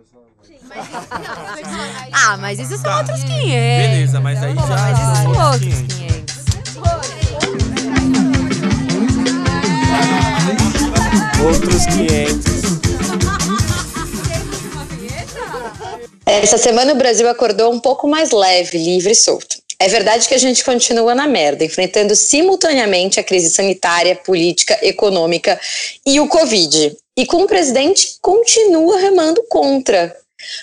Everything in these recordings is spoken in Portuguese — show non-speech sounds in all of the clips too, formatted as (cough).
(laughs) Ah, mas isso são Tá. outros 500. Beleza, mas aí Pô, já- Mas isso são outros 500. 500. Outros 500. Essa semana o Brasil acordou um pouco mais leve, livre e solto. É verdade que a gente continua na merda, enfrentando simultaneamente a crise sanitária, política, econômica e o Covid. E com o presidente continua remando contra.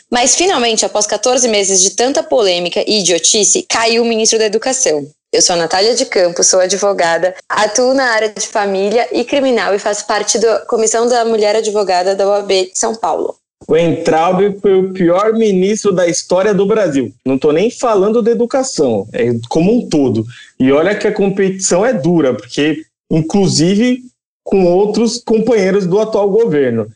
Mas finalmente, após 14 meses de tanta polêmica e idiotice, caiu o ministro da Educação. Eu sou a Natália de Campos, sou advogada, atuo na área de família e criminal e faço parte da Comissão da Mulher Advogada da OAB de São Paulo. O Entraub foi o pior ministro da história do Brasil. Não estou nem falando da educação, é como um todo. E olha que a competição é dura, porque inclusive com outros companheiros do atual governo.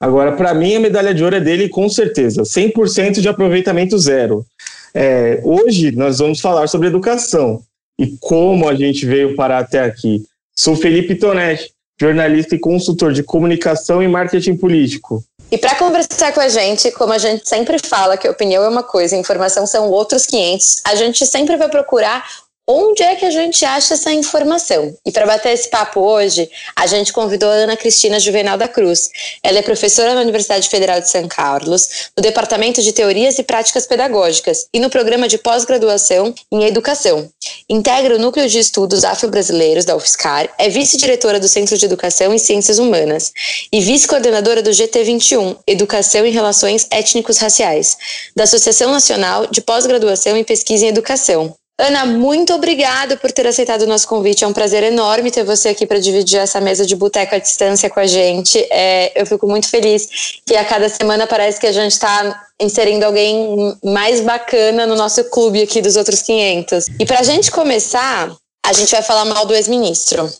Agora, para mim, a medalha de ouro é dele, com certeza. 100% de aproveitamento zero. É, hoje, nós vamos falar sobre educação e como a gente veio parar até aqui. Sou Felipe Tonetti, jornalista e consultor de comunicação e marketing político. E para conversar com a gente, como a gente sempre fala que opinião é uma coisa, informação são outros 500, a gente sempre vai procurar onde é que a gente acha essa informação. E para bater esse papo hoje, a gente convidou a Ana Cristina Juvenal da Cruz. Ela é professora na Universidade Federal de São Carlos, no Departamento de Teorias e Práticas Pedagógicas e no programa de pós-graduação em Educação. Integra o Núcleo de Estudos Afro-Brasileiros da UFSCar, é vice-diretora do Centro de Educação e Ciências Humanas e vice-coordenadora do GT21, Educação e Relações Étnicos-Raciais, da Associação Nacional de Pós-Graduação em Pesquisa em Educação. Ana, muito obrigada por ter aceitado o nosso convite. É um prazer enorme ter você aqui para dividir essa mesa de boteco à distância com a gente. É, eu fico muito feliz que a cada semana parece que a gente está inserindo alguém mais bacana no nosso clube aqui dos outros 500. E para a gente começar, a gente vai falar mal do ex-ministro.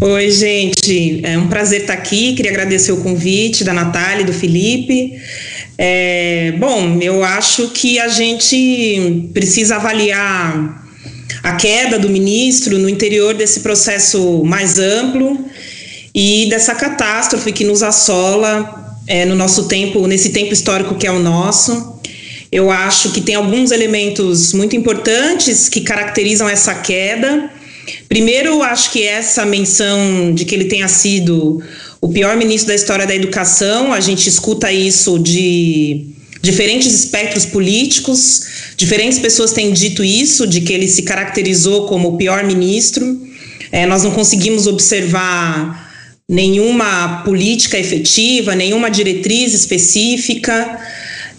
Oi, gente. É um prazer estar aqui. Queria agradecer o convite da Natália e do Felipe. É, bom, eu acho que a gente precisa avaliar a queda do ministro no interior desse processo mais amplo e dessa catástrofe que nos assola é, no nosso tempo, nesse tempo histórico que é o nosso. Eu acho que tem alguns elementos muito importantes que caracterizam essa queda. Primeiro, acho que essa menção de que ele tenha sido o pior ministro da história da educação, a gente escuta isso de diferentes espectros políticos, diferentes pessoas têm dito isso, de que ele se caracterizou como o pior ministro. É, nós não conseguimos observar nenhuma política efetiva, nenhuma diretriz específica.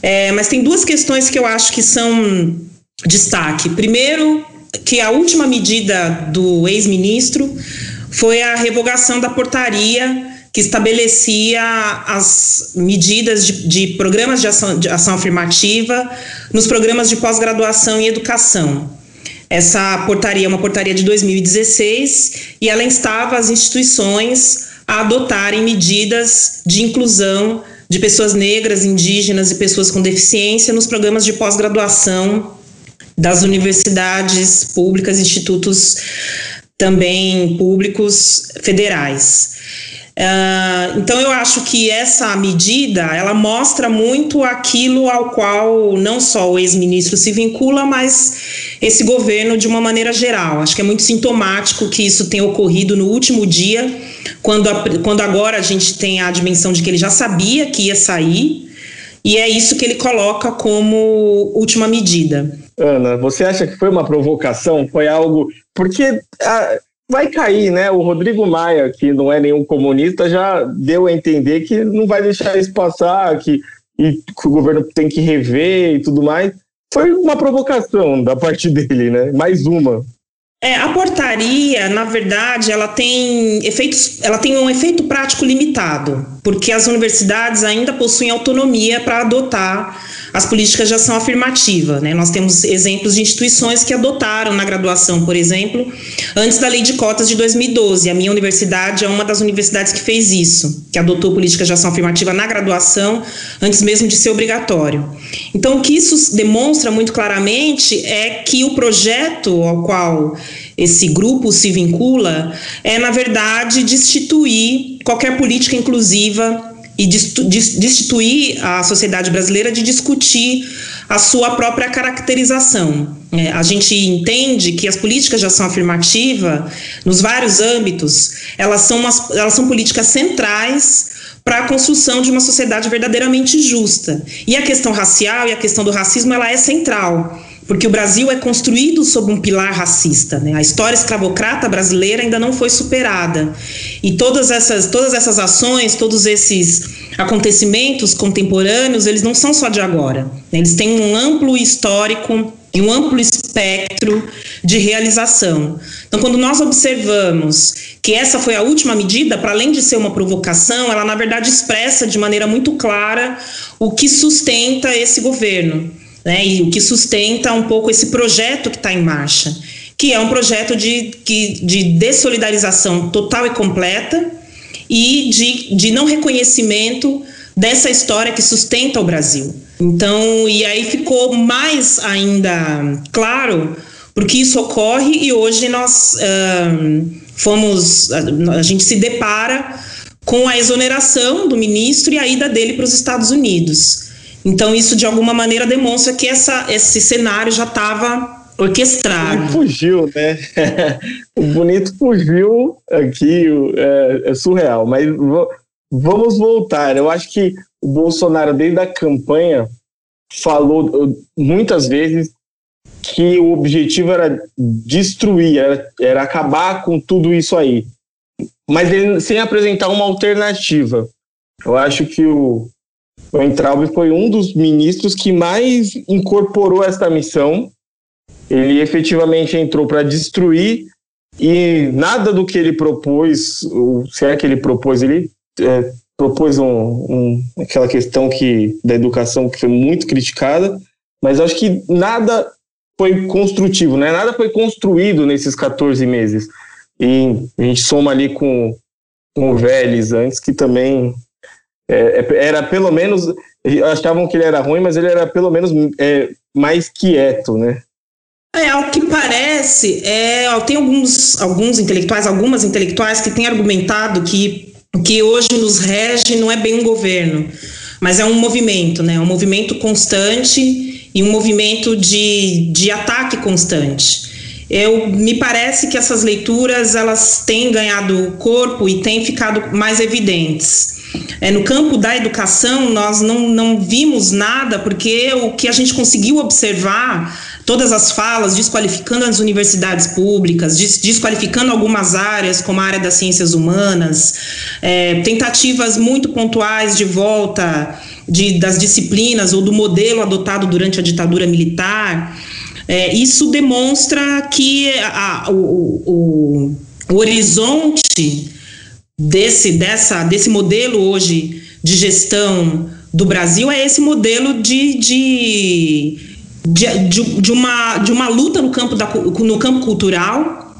É, mas tem duas questões que eu acho que são destaque. Primeiro, que a última medida do ex-ministro foi a revogação da portaria que estabelecia as medidas de, de programas de ação, de ação afirmativa nos programas de pós-graduação em educação. Essa portaria é uma portaria de 2016 e ela instava as instituições a adotarem medidas de inclusão de pessoas negras, indígenas e pessoas com deficiência nos programas de pós-graduação das universidades públicas, institutos também públicos federais. Uh, então eu acho que essa medida ela mostra muito aquilo ao qual não só o ex-ministro se vincula, mas esse governo de uma maneira geral. Acho que é muito sintomático que isso tenha ocorrido no último dia, quando, a, quando agora a gente tem a dimensão de que ele já sabia que ia sair, e é isso que ele coloca como última medida. Ana, você acha que foi uma provocação? Foi algo. Porque. A vai cair, né? O Rodrigo Maia, que não é nenhum comunista, já deu a entender que não vai deixar isso passar, que, e que o governo tem que rever e tudo mais. Foi uma provocação da parte (laughs) dele, né? Mais uma. É, a portaria, na verdade, ela tem efeitos, ela tem um efeito prático limitado, porque as universidades ainda possuem autonomia para adotar as políticas de ação afirmativa. Né? Nós temos exemplos de instituições que adotaram na graduação, por exemplo, antes da lei de cotas de 2012. A minha universidade é uma das universidades que fez isso, que adotou políticas de ação afirmativa na graduação, antes mesmo de ser obrigatório. Então, o que isso demonstra muito claramente é que o projeto ao qual esse grupo se vincula é, na verdade, destituir qualquer política inclusiva e destituir a sociedade brasileira de discutir a sua própria caracterização. É, a gente entende que as políticas de ação afirmativa, nos vários âmbitos, elas são, umas, elas são políticas centrais para a construção de uma sociedade verdadeiramente justa. E a questão racial e a questão do racismo, ela é central porque o Brasil é construído sob um pilar racista. Né? A história escravocrata brasileira ainda não foi superada. E todas essas, todas essas ações, todos esses acontecimentos contemporâneos, eles não são só de agora. Né? Eles têm um amplo histórico e um amplo espectro de realização. Então, quando nós observamos que essa foi a última medida, para além de ser uma provocação, ela na verdade expressa de maneira muito clara o que sustenta esse governo né, e o que sustenta um pouco esse projeto que está em marcha, que é um projeto de, de dessolidarização total e completa e de, de não reconhecimento dessa história que sustenta o Brasil. Então, e aí ficou mais ainda claro porque isso ocorre e hoje nós uh, fomos, a, a gente se depara com a exoneração do ministro e a ida dele para os Estados Unidos. Então, isso de alguma maneira demonstra que essa, esse cenário já estava orquestrado. Fugiu, né? (laughs) o bonito fugiu aqui, é, é surreal. Mas vamos voltar. Eu acho que o Bolsonaro, desde a campanha, falou muitas vezes que o objetivo era destruir, era, era acabar com tudo isso aí. Mas ele, sem apresentar uma alternativa. Eu acho que o, o Entraub foi um dos ministros que mais incorporou esta missão. Ele efetivamente entrou para destruir e nada do que ele propôs, ou se é que ele propôs, ele é, propôs um, um, aquela questão que da educação que foi muito criticada, mas acho que nada foi construtivo, né? Nada foi construído nesses 14 meses. E a gente soma ali com, com o Vélez antes, que também é, é, era pelo menos. Achavam que ele era ruim, mas ele era pelo menos é, mais quieto, né? É, ao que parece, é, tem alguns, alguns intelectuais, algumas intelectuais que têm argumentado que o que hoje nos rege não é bem um governo, mas é um movimento, né? Um movimento constante e um movimento de, de ataque constante. Eu, me parece que essas leituras elas têm ganhado corpo e têm ficado mais evidentes. É, no campo da educação, nós não, não vimos nada, porque o que a gente conseguiu observar, todas as falas desqualificando as universidades públicas, des, desqualificando algumas áreas, como a área das ciências humanas, é, tentativas muito pontuais de volta de, das disciplinas ou do modelo adotado durante a ditadura militar. É, isso demonstra que a, o, o, o horizonte desse, dessa, desse modelo hoje de gestão do Brasil é esse modelo de, de, de, de, uma, de uma luta no campo, da, no campo cultural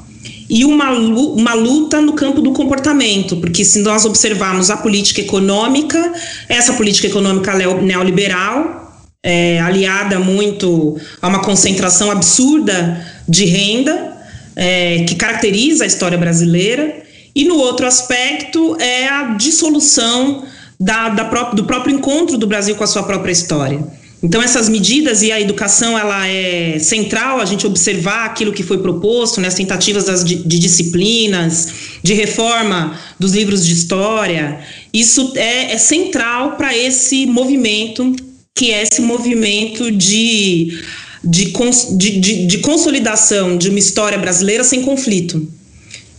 e uma, uma luta no campo do comportamento, porque se nós observarmos a política econômica, essa política econômica neoliberal, é, aliada muito a uma concentração absurda de renda, é, que caracteriza a história brasileira, e no outro aspecto é a dissolução da, da pró do próprio encontro do Brasil com a sua própria história. Então essas medidas e a educação ela é central a gente observar aquilo que foi proposto, né, as tentativas das, de, de disciplinas, de reforma dos livros de história. Isso é, é central para esse movimento que é esse movimento de, de, de, de consolidação de uma história brasileira sem conflito.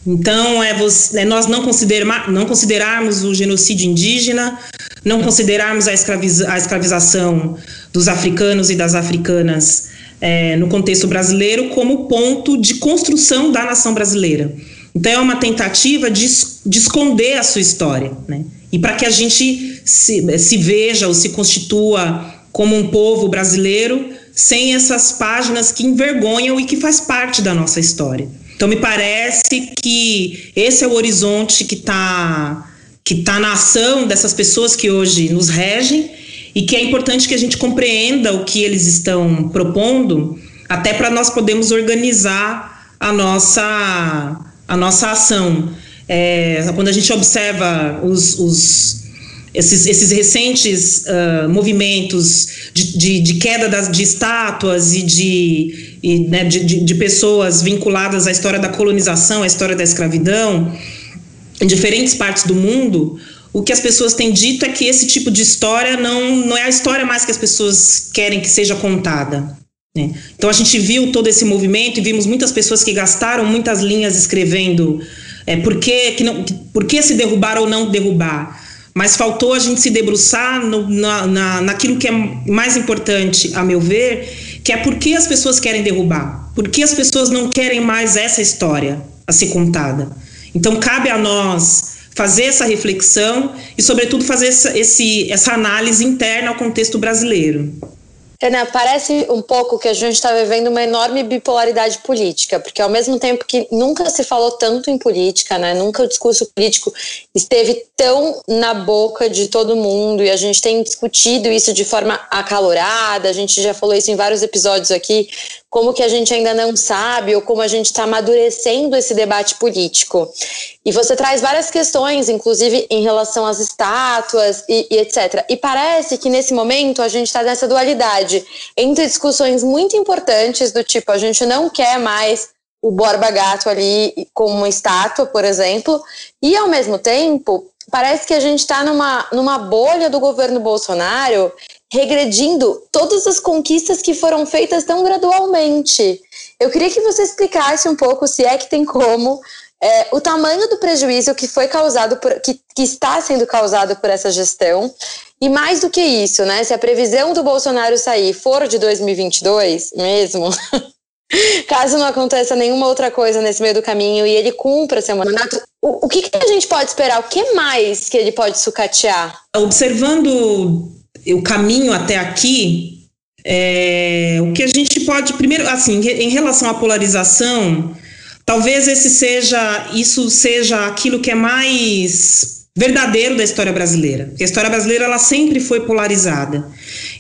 Então, é, você, é nós não, considerar, não considerarmos o genocídio indígena, não considerarmos a, escraviza, a escravização dos africanos e das africanas é, no contexto brasileiro como ponto de construção da nação brasileira. Então, é uma tentativa de, de esconder a sua história, né? E para que a gente se, se veja ou se constitua como um povo brasileiro sem essas páginas que envergonham e que faz parte da nossa história. Então, me parece que esse é o horizonte que está que tá na ação dessas pessoas que hoje nos regem e que é importante que a gente compreenda o que eles estão propondo, até para nós podermos organizar a nossa, a nossa ação. É, quando a gente observa os, os esses, esses recentes uh, movimentos de, de, de, queda das, de estátuas e, de, e né, de, de, pessoas vinculadas à história da colonização, à história da escravidão, em diferentes partes do mundo, o que as pessoas têm dito é que esse tipo de história não, não é a história mais que as pessoas querem que seja contada. Né? Então a gente viu todo esse movimento e vimos muitas pessoas que gastaram muitas linhas escrevendo é, por, que, que não, por que se derrubar ou não derrubar. Mas faltou a gente se debruçar no, na, na, naquilo que é mais importante, a meu ver, que é por que as pessoas querem derrubar. Por que as pessoas não querem mais essa história a ser contada. Então cabe a nós fazer essa reflexão e, sobretudo, fazer essa, esse, essa análise interna ao contexto brasileiro. Ana, parece um pouco que a gente está vivendo uma enorme bipolaridade política, porque ao mesmo tempo que nunca se falou tanto em política, né, nunca o discurso político esteve tão na boca de todo mundo e a gente tem discutido isso de forma acalorada, a gente já falou isso em vários episódios aqui, como que a gente ainda não sabe ou como a gente está amadurecendo esse debate político. E você traz várias questões, inclusive em relação às estátuas e, e etc. E parece que nesse momento a gente está nessa dualidade entre discussões muito importantes do tipo a gente não quer mais o Borba Gato ali como uma estátua, por exemplo, e ao mesmo tempo parece que a gente está numa, numa bolha do governo Bolsonaro regredindo todas as conquistas que foram feitas tão gradualmente. Eu queria que você explicasse um pouco, se é que tem como, é, o tamanho do prejuízo que foi causado por, que, que está sendo causado por essa gestão. E mais do que isso, né? Se a previsão do Bolsonaro sair for de 2022 mesmo, (laughs) caso não aconteça nenhuma outra coisa nesse meio do caminho e ele cumpra seu mandato, o, o que, que a gente pode esperar? O que mais que ele pode sucatear? Observando o caminho até aqui, é, o que a gente pode, primeiro, assim, em relação à polarização, talvez esse seja, isso seja aquilo que é mais verdadeiro da história brasileira. Porque a história brasileira ela sempre foi polarizada.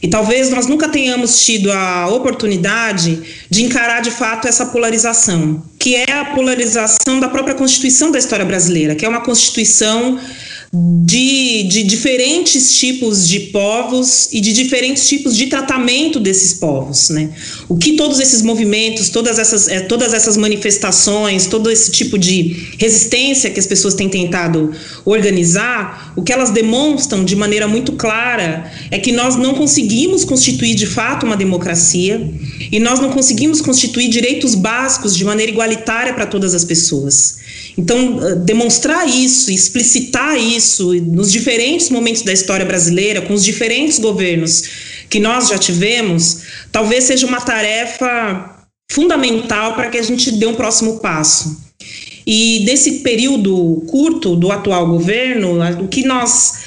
E talvez nós nunca tenhamos tido a oportunidade de encarar de fato essa polarização, que é a polarização da própria Constituição da história brasileira, que é uma Constituição de, de diferentes tipos de povos e de diferentes tipos de tratamento desses povos, né? O que todos esses movimentos, todas essas, é, todas essas manifestações, todo esse tipo de resistência que as pessoas têm tentado organizar, o que elas demonstram de maneira muito clara é que nós não conseguimos constituir de fato uma democracia e nós não conseguimos constituir direitos básicos de maneira igualitária para todas as pessoas. Então, eh, demonstrar isso, explicitar isso nos diferentes momentos da história brasileira, com os diferentes governos que nós já tivemos, talvez seja uma tarefa fundamental para que a gente dê um próximo passo. E desse período curto do atual governo, o que nós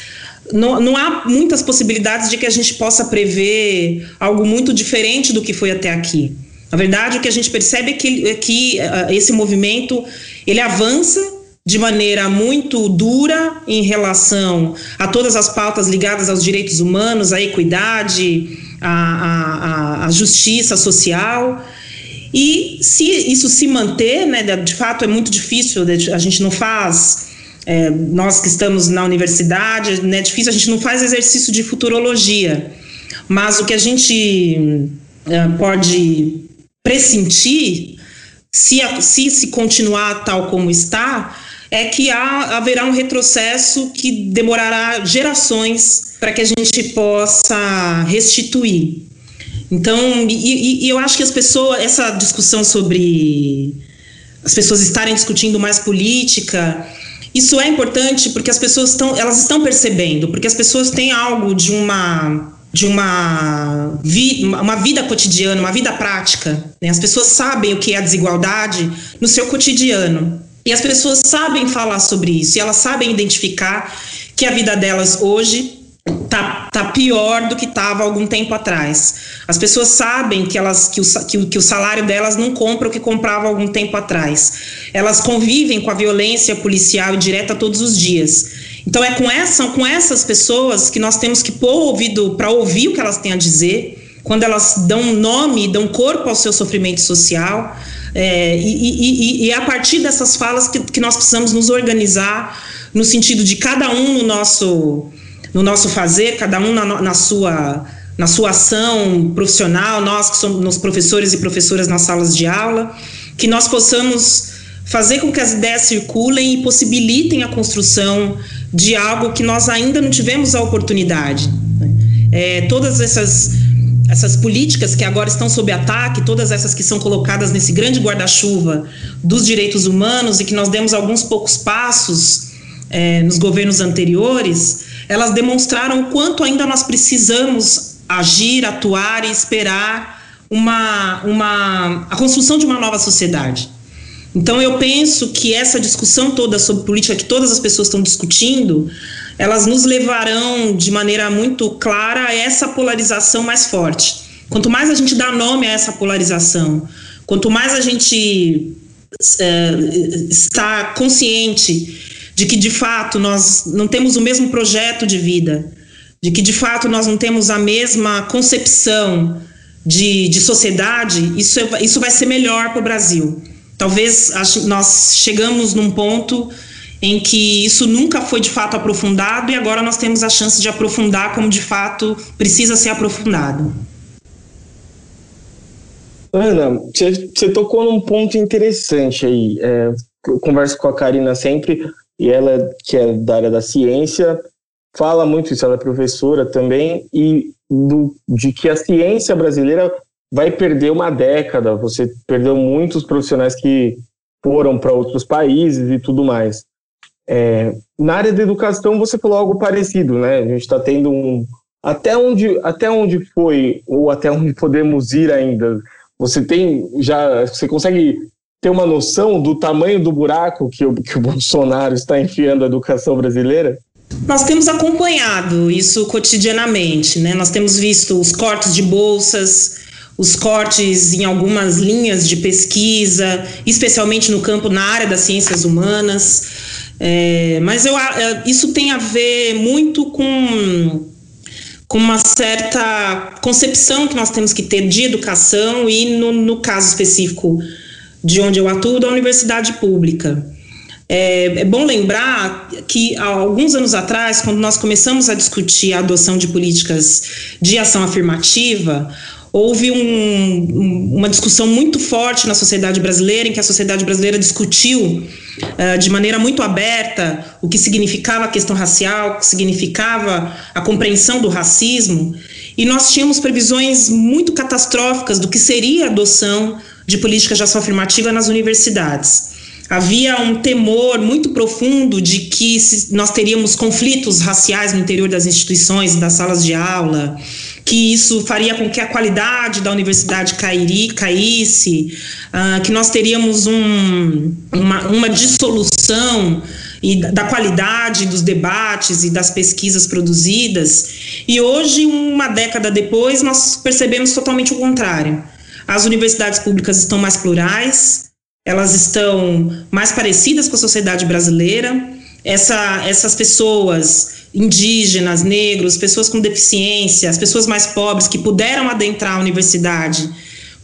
não, não, há muitas possibilidades de que a gente possa prever algo muito diferente do que foi até aqui. Na verdade, o que a gente percebe é que, é que uh, esse movimento ele avança de maneira muito dura em relação a todas as pautas ligadas aos direitos humanos, à equidade, à, à, à justiça social. E se isso se manter, né, de fato é muito difícil, a gente não faz, é, nós que estamos na universidade, né, é difícil, a gente não faz exercício de futurologia. Mas o que a gente é, pode pressentir se, se, se continuar tal como está, é que há, haverá um retrocesso que demorará gerações para que a gente possa restituir. Então, e, e, eu acho que as pessoas, essa discussão sobre as pessoas estarem discutindo mais política, isso é importante porque as pessoas estão, elas estão percebendo, porque as pessoas têm algo de uma de uma, vi, uma vida cotidiana, uma vida prática. Né? As pessoas sabem o que é a desigualdade no seu cotidiano. E as pessoas sabem falar sobre isso, e elas sabem identificar que a vida delas hoje tá, tá pior do que estava algum tempo atrás. As pessoas sabem que, elas, que, o, que, que o salário delas não compra o que comprava algum tempo atrás. Elas convivem com a violência policial direta todos os dias. Então é com, essa, com essas pessoas que nós temos que pôr o ouvido para ouvir o que elas têm a dizer, quando elas dão nome, dão corpo ao seu sofrimento social. É, e, é a partir dessas falas que, que nós precisamos nos organizar no sentido de cada um no nosso no nosso fazer, cada um na, na sua na sua ação profissional, nós que somos professores e professoras nas salas de aula, que nós possamos fazer com que as ideias circulem e possibilitem a construção de algo que nós ainda não tivemos a oportunidade. É, todas essas essas políticas que agora estão sob ataque, todas essas que são colocadas nesse grande guarda-chuva dos direitos humanos e que nós demos alguns poucos passos é, nos governos anteriores, elas demonstraram o quanto ainda nós precisamos agir, atuar e esperar uma, uma, a construção de uma nova sociedade. Então, eu penso que essa discussão toda sobre política que todas as pessoas estão discutindo, elas nos levarão de maneira muito clara a essa polarização mais forte. Quanto mais a gente dá nome a essa polarização, quanto mais a gente é, está consciente de que de fato nós não temos o mesmo projeto de vida, de que de fato nós não temos a mesma concepção de, de sociedade, isso, é, isso vai ser melhor para o Brasil. Talvez nós chegamos num ponto em que isso nunca foi de fato aprofundado e agora nós temos a chance de aprofundar como de fato precisa ser aprofundado. Ana, você tocou num ponto interessante aí. É, eu converso com a Karina sempre, e ela, que é da área da ciência, fala muito isso, ela é professora também, e do, de que a ciência brasileira vai perder uma década. Você perdeu muitos profissionais que foram para outros países e tudo mais. É, na área da educação, você falou algo parecido, né? A gente está tendo um. Até onde, até onde foi, ou até onde podemos ir ainda? Você tem já. Você consegue ter uma noção do tamanho do buraco que o, que o (laughs) Bolsonaro está enfiando a educação brasileira? Nós temos acompanhado isso cotidianamente, né? Nós temos visto os cortes de bolsas, os cortes em algumas linhas de pesquisa, especialmente no campo, na área das ciências humanas. É, mas eu, é, isso tem a ver muito com, com uma certa concepção que nós temos que ter de educação e, no, no caso específico de onde eu atuo, da universidade pública. É, é, bom lembrar que há alguns anos atrás, quando nós começamos a discutir a adoção de políticas de ação afirmativa, houve um, uma discussão muito forte na sociedade brasileira, em que a sociedade brasileira discutiu uh, de maneira muito aberta o que significava a questão racial, o que significava a compreensão do racismo, e nós tínhamos previsões muito catastróficas do que seria a adoção de políticas de ação afirmativa nas universidades. Havia um temor muito profundo de que nós teríamos conflitos raciais no interior das instituições, das salas de aula, que isso faria com que a qualidade da universidade cairi, caísse, uh, que nós teríamos um, uma, uma dissolução e da qualidade dos debates e das pesquisas produzidas. E hoje, uma década depois, nós percebemos totalmente o contrário. As universidades públicas estão mais plurais, elas estão mais parecidas com a sociedade brasileira. Essa, essas pessoas indígenas, negros, pessoas com deficiência, as pessoas mais pobres que puderam adentrar a universidade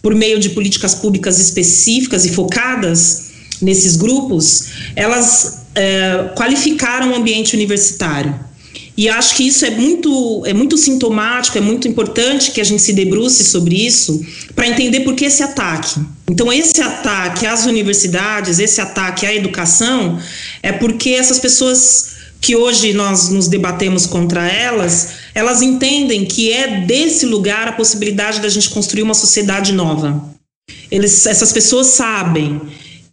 por meio de políticas públicas específicas e focadas nesses grupos, elas é, qualificaram o ambiente universitário. E acho que isso é muito, é muito sintomático, é muito importante que a gente se debruce sobre isso para entender por que esse ataque. Então, esse ataque às universidades, esse ataque à educação, é porque essas pessoas que hoje nós nos debatemos contra elas, elas entendem que é desse lugar a possibilidade da gente construir uma sociedade nova. Eles, essas pessoas sabem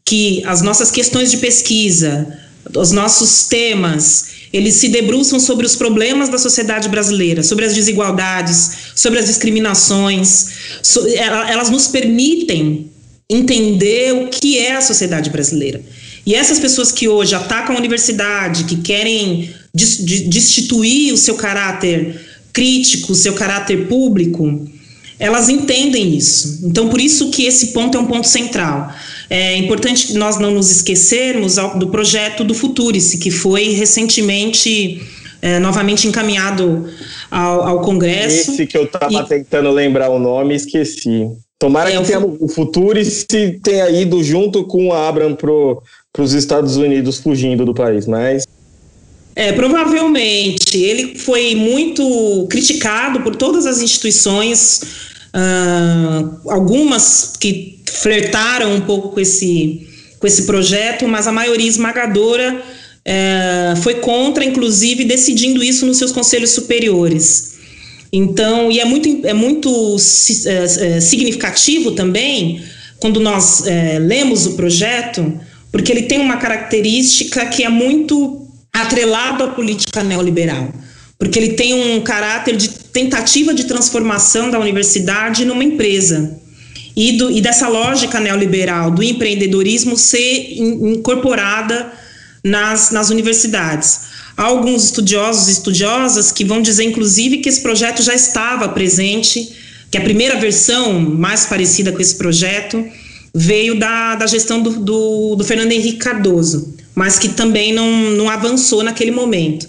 que as nossas questões de pesquisa, os nossos temas, eles se debruçam sobre os problemas da sociedade brasileira, sobre as desigualdades, sobre as discriminações. So, elas nos permitem entender o que é a sociedade brasileira. E essas pessoas que hoje atacam a universidade, que querem destituir o seu caráter crítico, o seu caráter público, elas entendem isso. Então, por isso que esse ponto é um ponto central. É importante que nós não nos esquecermos do projeto do Futurice, que foi recentemente é, novamente encaminhado ao, ao, Congresso. Esse que eu estava tentando lembrar o nome, esqueci. Tomara é, que o, tenha, o Futurice tenha ido junto com a Abram para os Estados Unidos fugindo do país, mas É, provavelmente. Ele foi muito criticado por todas as instituições, uh, algumas que flertaram um pouco com esse, com esse projeto, mas a maioria esmagadora uh, foi contra, inclusive decidindo isso nos seus conselhos superiores. Então, e é muito, é muito uh, significativo também quando nós lemos o projeto, porque ele tem uma característica que é muito atrelado à política neoliberal, porque ele tem um caráter de tentativa de transformação da universidade numa empresa. E, do, e dessa lógica neoliberal do empreendedorismo ser in, incorporada nas, nas universidades. Há alguns estudiosos e estudiosas que vão dizer, inclusive, que esse projeto já estava presente, que a primeira versão mais parecida com esse projeto veio da, da gestão do, do, do Fernando Henrique Cardoso mas que também não, não avançou naquele momento.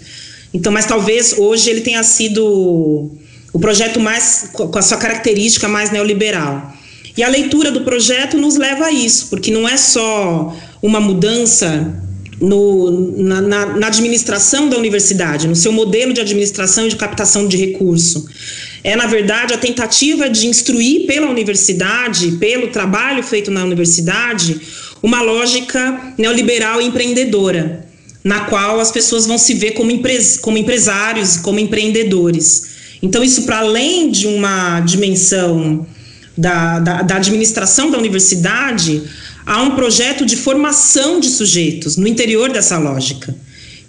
Então, mas talvez hoje ele tenha sido o projeto mais com a sua característica mais neoliberal. E a leitura do projeto nos leva a isso, porque não é só uma mudança no, na, na, na, administração da universidade, no seu modelo de administração e de captação de recurso. É, na verdade, a tentativa de instruir pela universidade, pelo trabalho feito na universidade, uma lógica neoliberal e empreendedora, na qual as pessoas vão se ver como, empres como empresários, como empreendedores. Então, isso, para além de uma dimensão da, da, da administração da universidade, há um projeto de formação de sujeitos no interior dessa lógica,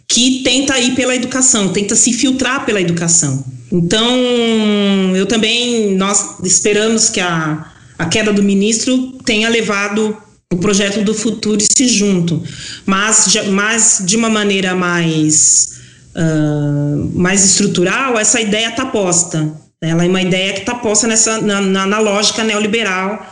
que tenta ir pela educação, tenta se filtrar pela educação. Então, eu também, nós esperamos que a, a queda do ministro tenha levado o projeto do futuro se junto, mas, mas de uma maneira mais, uh, mais estrutural, essa ideia está posta. Ela é uma ideia que está posta nessa, na, na, na lógica neoliberal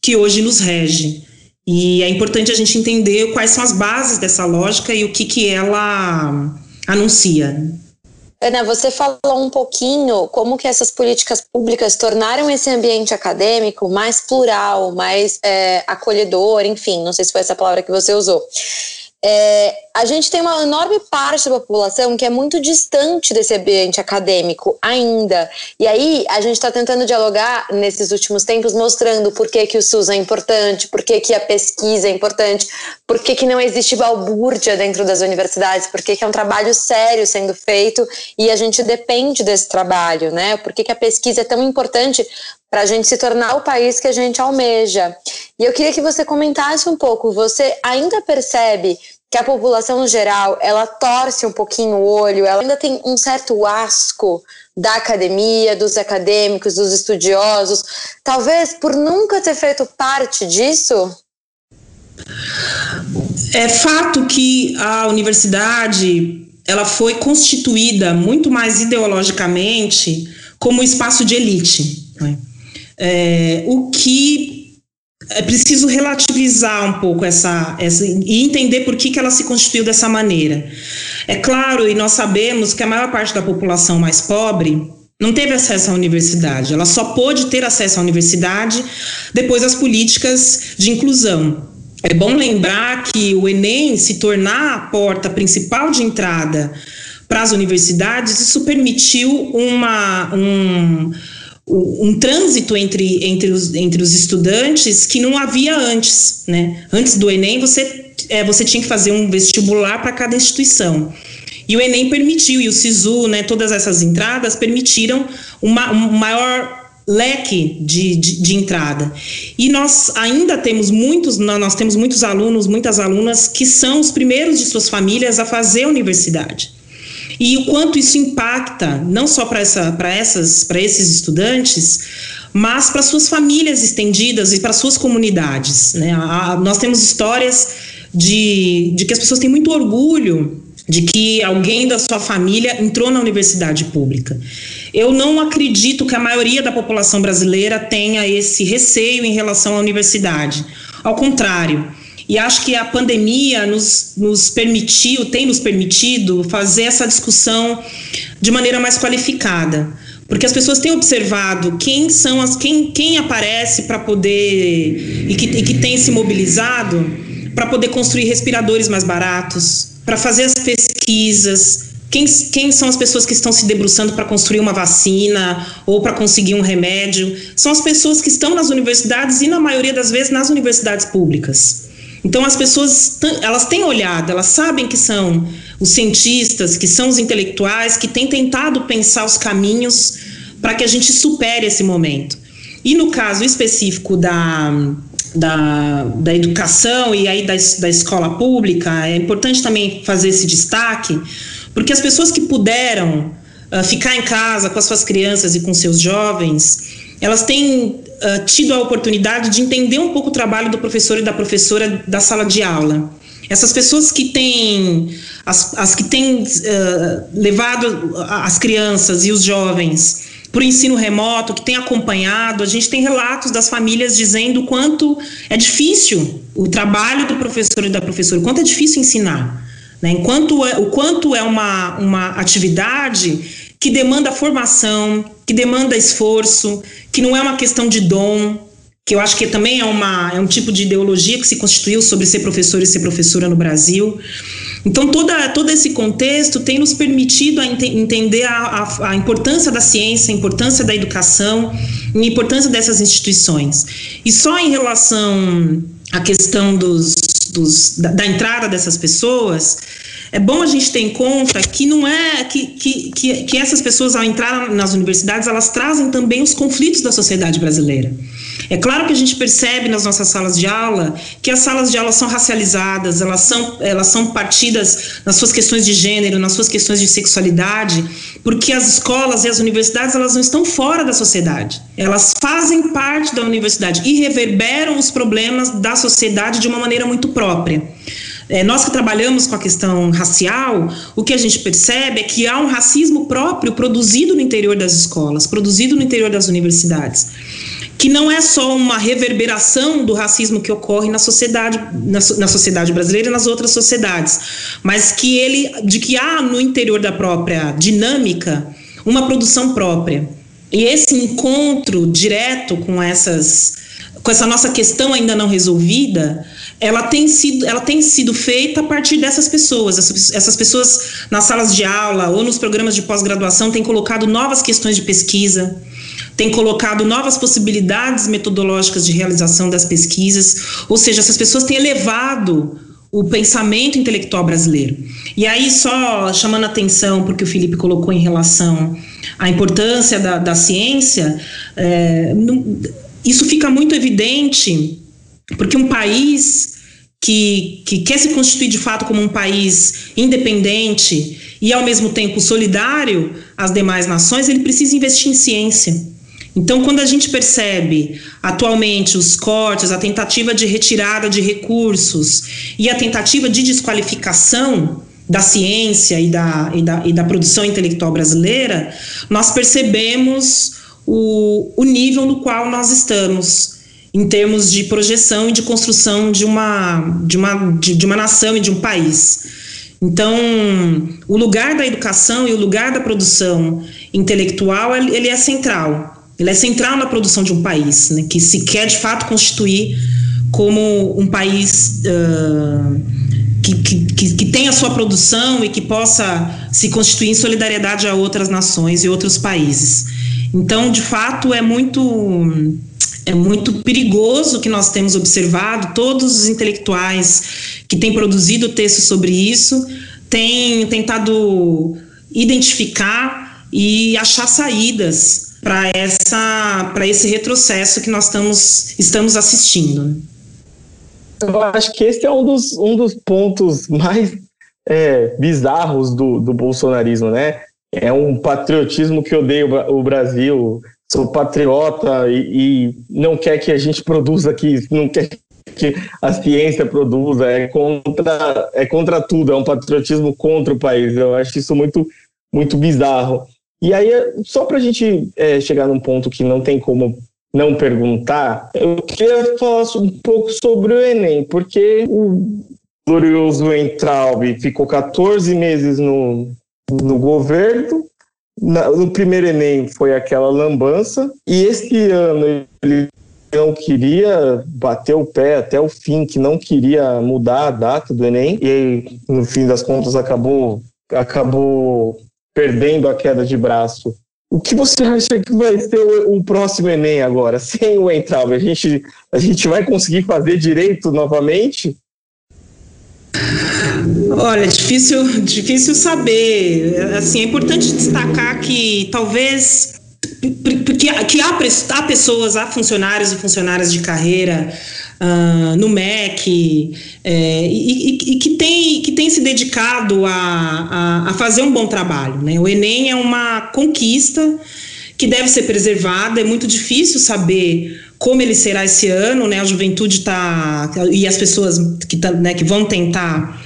que hoje nos rege. E é importante a gente entender quais são as bases dessa lógica e o que, que ela anuncia. Ana, você falou um pouquinho como que essas políticas públicas tornaram esse ambiente acadêmico mais plural, mais é, acolhedor, enfim, não sei se foi essa palavra que você usou. É, a gente tem uma enorme parte da população que é muito distante desse ambiente acadêmico ainda. E aí a gente está tentando dialogar nesses últimos tempos, mostrando por que, que o SUS é importante, por que, que a pesquisa é importante, por que, que não existe balbúrdia dentro das universidades, por que, que é um trabalho sério sendo feito e a gente depende desse trabalho, né? Por que, que a pesquisa é tão importante para a gente se tornar o país que a gente almeja. E eu queria que você comentasse um pouco. Você ainda percebe que a população no geral ela torce um pouquinho o olho, ela ainda tem um certo asco da academia, dos acadêmicos, dos estudiosos, talvez por nunca ter feito parte disso? É fato que a universidade ela foi constituída muito mais ideologicamente como espaço de elite. Né? É, o que é preciso relativizar um pouco essa, essa e entender por que, que ela se constituiu dessa maneira. É claro, e nós sabemos que a maior parte da população mais pobre não teve acesso à universidade, ela só pôde ter acesso à universidade depois das políticas de inclusão. É bom lembrar que o Enem se tornar a porta principal de entrada para as universidades, isso permitiu uma, um, um trânsito entre, entre, os, entre os estudantes que não havia antes. Né? Antes do Enem, você, é, você tinha que fazer um vestibular para cada instituição. E o Enem permitiu, e o SISU, né, todas essas entradas permitiram uma, um maior leque de, de, de, entrada. E nós ainda temos muitos, nós temos muitos alunos, muitas alunas que são os primeiros de suas famílias a fazer a universidade e o quanto isso impacta não só para essa, essas, para esses estudantes, mas para suas famílias estendidas e para suas comunidades. Né? A, nós temos histórias de, de que as pessoas têm muito orgulho de que alguém da sua família entrou na universidade pública. Eu não acredito que a maioria da população brasileira tenha esse receio em relação à universidade. Ao contrário, e acho que a pandemia nos, nos permitiu, tem nos permitido fazer essa discussão de maneira mais qualificada. Porque as pessoas têm observado quem são as quem, quem aparece para poder e que, e que tem se mobilizado para poder construir respiradores mais baratos, para fazer as pesquisas quem, quem, são as pessoas que estão se debruçando para construir uma vacina ou para conseguir um remédio? São as pessoas que estão nas universidades e, na maioria das vezes, nas universidades públicas. Então, as pessoas elas têm olhado, elas sabem que são os cientistas, que são os intelectuais, que têm tentado pensar os caminhos para que a gente supere esse momento. E no caso específico da, da, da educação e aí da, da escola pública, é importante também fazer esse destaque, porque as pessoas que puderam uh, ficar em casa com as suas crianças e com seus jovens, elas têm uh, tido a oportunidade de entender um pouco o trabalho do professor e da professora da sala de aula. Essas pessoas que têm, as, as que têm uh, levado as crianças e os jovens para o ensino remoto, que têm acompanhado, a gente tem relatos das famílias dizendo quanto é difícil o trabalho do professor e da professora, quanto é difícil ensinar. Né? Enquanto é, o quanto é uma, uma atividade que demanda formação, que demanda esforço, que não é uma questão de dom, que eu acho que também é, uma, é um tipo de ideologia que se constituiu sobre ser professor e ser professora no Brasil. Então, toda, todo esse contexto tem nos permitido a ent entender a, a, a, importância da ciência, a importância da educação e a importância dessas instituições. E só em relação à questão dos, dos, da, da, entrada dessas pessoas, é bom a gente ter em conta que não é que, que, que, que essas pessoas, ao entrar nas universidades, elas trazem também os conflitos da sociedade brasileira. É claro que a gente percebe nas nossas salas de aula que as salas de aula são racializadas, elas são, elas são partidas nas suas questões de gênero, nas suas questões de sexualidade, porque as escolas e as universidades elas não estão fora da sociedade. Elas fazem parte da universidade e reverberam os problemas da sociedade de uma maneira muito própria. É, nós que trabalhamos com a questão racial, o que a gente percebe é que há um racismo próprio produzido no interior das escolas, produzido no interior das universidades que não é só uma reverberação do racismo que ocorre na sociedade, na, na, sociedade brasileira e nas outras sociedades, mas que ele, de que há no interior da própria dinâmica uma produção própria. E esse encontro direto com essas, com essa nossa questão ainda não resolvida, ela tem sido, ela tem sido feita a partir dessas pessoas. Essas, essas pessoas nas salas de aula ou nos programas de pós-graduação têm colocado novas questões de pesquisa tem colocado novas possibilidades metodológicas de realização das pesquisas, ou seja, essas pessoas têm elevado o pensamento intelectual brasileiro. E aí, só chamando atenção, porque o Felipe colocou em relação à importância da, da ciência, é, não, isso fica muito evidente, porque um país que, que quer se constituir de fato como um país independente e, ao mesmo tempo, solidário às demais nações, ele precisa investir em ciência. Então, quando a gente percebe atualmente os cortes, a tentativa de retirada de recursos e a tentativa de desqualificação da ciência e da, e da, e da produção intelectual brasileira, nós percebemos o, o nível no qual nós estamos em termos de projeção e de construção de uma, de uma, de, de uma nação e de um país. Então, o lugar da educação e o lugar da produção intelectual, ele é central. Ele é central na produção de um país, né, que se quer de fato constituir como um país uh, que, que, que tenha sua produção e que possa se constituir em solidariedade a outras nações e outros países. Então, de fato, é muito é muito perigoso que nós temos observado. Todos os intelectuais que têm produzido textos sobre isso têm tentado identificar e achar saídas para essa para esse retrocesso que nós estamos estamos assistindo. Eu acho que esse é um dos, um dos pontos mais é, bizarros do, do bolsonarismo, né? É um patriotismo que odeia o Brasil, sou patriota e, e não quer que a gente produza aqui, não quer que a ciência produza, é contra, é contra tudo, é um patriotismo contra o país. Eu acho isso muito, muito bizarro. E aí, só para a gente é, chegar num ponto que não tem como não perguntar, eu queria falar um pouco sobre o Enem, porque o glorioso Entraub ficou 14 meses no, no governo, na, no primeiro Enem foi aquela lambança, e esse ano ele não queria bater o pé até o fim, que não queria mudar a data do Enem, e aí, no fim das contas acabou acabou perdendo a queda de braço. O que você acha que vai ser o, o próximo Enem agora, (laughs) sem o entrave? A gente, a gente vai conseguir fazer direito novamente? Olha, difícil, difícil saber. Assim, é importante destacar que talvez que, que há, há pessoas, há funcionários e funcionárias de carreira uh, no MEC é, e, e, e, que, tem, que tem se dedicado a, a, a, fazer um bom trabalho. Né? O Enem é uma conquista que deve ser preservada, é muito difícil saber como ele será esse ano, né? A juventude está e as pessoas que, tá, né, que vão tentar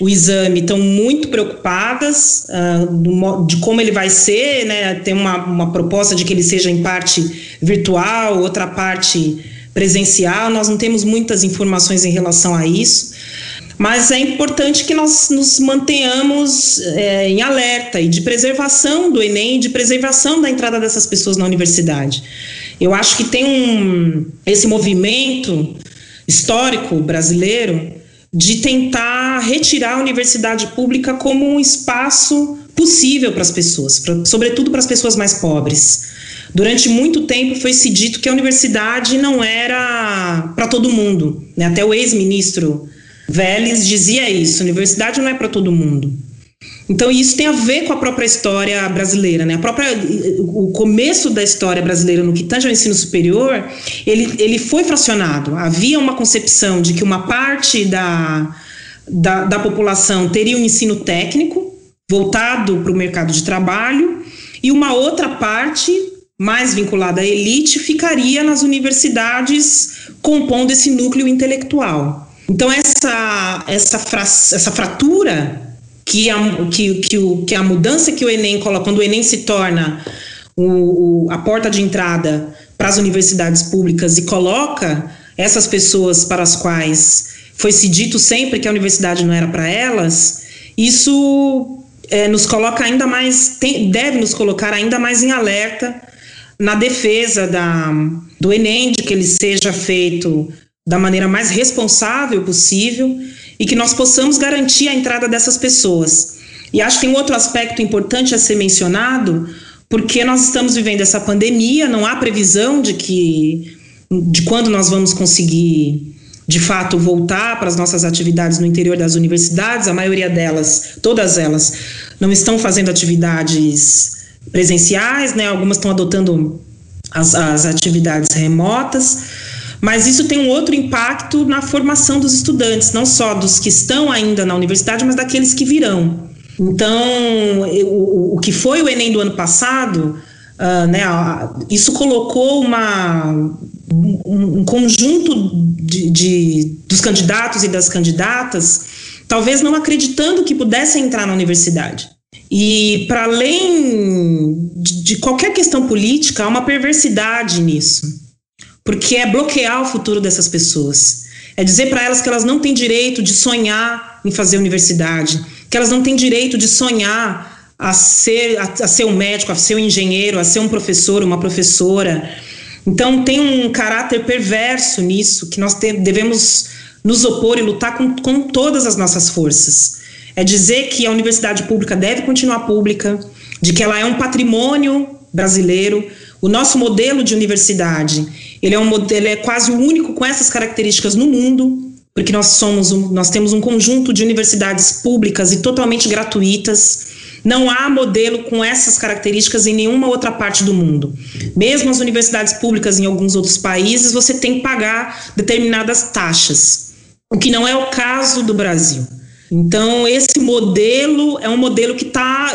o exame estão muito preocupadas uh, de como ele vai ser, né? Tem uma, uma proposta de que ele seja em parte virtual, outra parte presencial. Nós não temos muitas informações em relação a isso, mas é importante que nós nos mantenhamos é, em alerta e de preservação do Enem, de preservação da entrada dessas pessoas na universidade. Eu acho que tem um esse movimento histórico brasileiro de tentar retirar a universidade pública como um espaço possível para as pessoas, pra, sobretudo para as pessoas mais pobres. Durante muito tempo foi se dito que a universidade não era para todo mundo. Né? Até o ex-ministro Vélez dizia isso: universidade não é para todo mundo. Então isso tem a ver com a própria história brasileira, né? A própria o começo da história brasileira no que tange ao ensino superior, ele, ele foi fracionado. Havia uma concepção de que uma parte da, da, da população teria um ensino técnico voltado para o mercado de trabalho e uma outra parte mais vinculada à elite ficaria nas universidades compondo esse núcleo intelectual. Então essa essa, fra, essa fratura que a, que, que, o, que a mudança que o Enem coloca, quando o Enem se torna o, o, a porta de entrada para as universidades públicas e coloca essas pessoas para as quais foi se dito sempre que a universidade não era para elas, isso é, nos coloca ainda mais, tem, deve nos colocar ainda mais em alerta na defesa da, do Enem, de que ele seja feito da maneira mais responsável possível e que nós possamos garantir a entrada dessas pessoas. E acho que tem um outro aspecto importante a ser mencionado, porque nós estamos vivendo essa pandemia, não há previsão de que de quando nós vamos conseguir de fato voltar para as nossas atividades no interior das universidades, a maioria delas, todas elas, não estão fazendo atividades presenciais, né? Algumas estão adotando as, as atividades remotas. Mas isso tem um outro impacto na formação dos estudantes, não só dos que estão ainda na universidade, mas daqueles que virão. Então, o, o que foi o Enem do ano passado, uh, né, isso colocou uma, um, um conjunto de, de, dos candidatos e das candidatas, talvez não acreditando que pudessem entrar na universidade. E, para além de, de qualquer questão política, há uma perversidade nisso porque é bloquear o futuro dessas pessoas. É dizer para elas que elas não têm direito de sonhar em fazer universidade, que elas não têm direito de sonhar a ser, a, a ser um médico, a ser um engenheiro, a ser um professor, uma professora. Então tem um caráter perverso nisso que nós te, devemos nos opor e lutar com, com todas as nossas forças. É dizer que a universidade pública deve continuar pública, de que ela é um patrimônio brasileiro, o nosso modelo de universidade, ele é um modelo, é quase o único com essas características no mundo, porque nós somos um, nós temos um conjunto de universidades públicas e totalmente gratuitas. Não há modelo com essas características em nenhuma outra parte do mundo. Mesmo as universidades públicas em alguns outros países, você tem que pagar determinadas taxas, o que não é o caso do Brasil. Então, esse modelo é um modelo que está.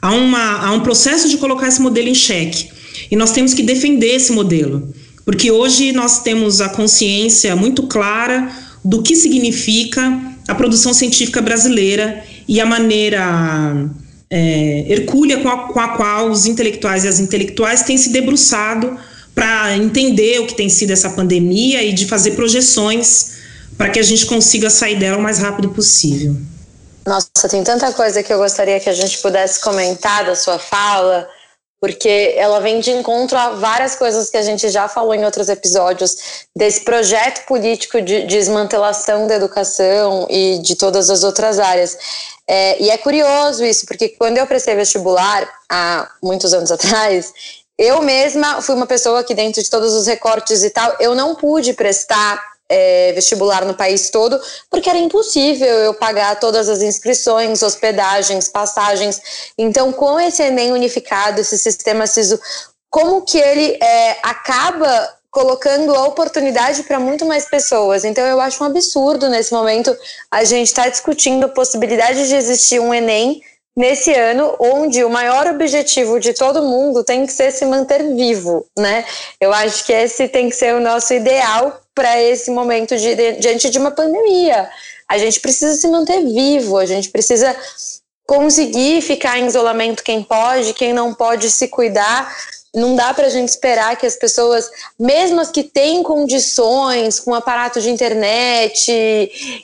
Há, há um processo de colocar esse modelo em xeque. E nós temos que defender esse modelo. Porque hoje nós temos a consciência muito clara do que significa a produção científica brasileira e a maneira é, hercúlea com a, com a qual os intelectuais e as intelectuais têm se debruçado para entender o que tem sido essa pandemia e de fazer projeções para que a gente consiga sair dela o mais rápido possível. Nossa, tem tanta coisa que eu gostaria que a gente pudesse comentar da sua fala, porque ela vem de encontro a várias coisas que a gente já falou em outros episódios desse projeto político de, de desmantelação da educação e de todas as outras áreas. É, e é curioso isso, porque quando eu prestei vestibular, há muitos anos atrás, eu mesma fui uma pessoa que, dentro de todos os recortes e tal, eu não pude prestar é, vestibular no país todo, porque era impossível eu pagar todas as inscrições, hospedagens, passagens. Então, com esse Enem unificado, esse sistema SISU, como que ele é, acaba colocando a oportunidade para muito mais pessoas. Então, eu acho um absurdo nesse momento a gente estar tá discutindo a possibilidade de existir um Enem nesse ano, onde o maior objetivo de todo mundo tem que ser se manter vivo, né? Eu acho que esse tem que ser o nosso ideal para esse momento de, de, diante de uma pandemia. A gente precisa se manter vivo, a gente precisa conseguir ficar em isolamento quem pode, quem não pode se cuidar, não dá para a gente esperar que as pessoas, mesmo as que têm condições, com aparato de internet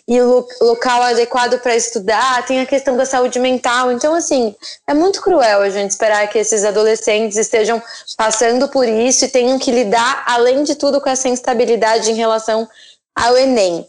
e lo local adequado para estudar, tem a questão da saúde mental. Então, assim, é muito cruel a gente esperar que esses adolescentes estejam passando por isso e tenham que lidar, além de tudo, com essa instabilidade em relação ao Enem.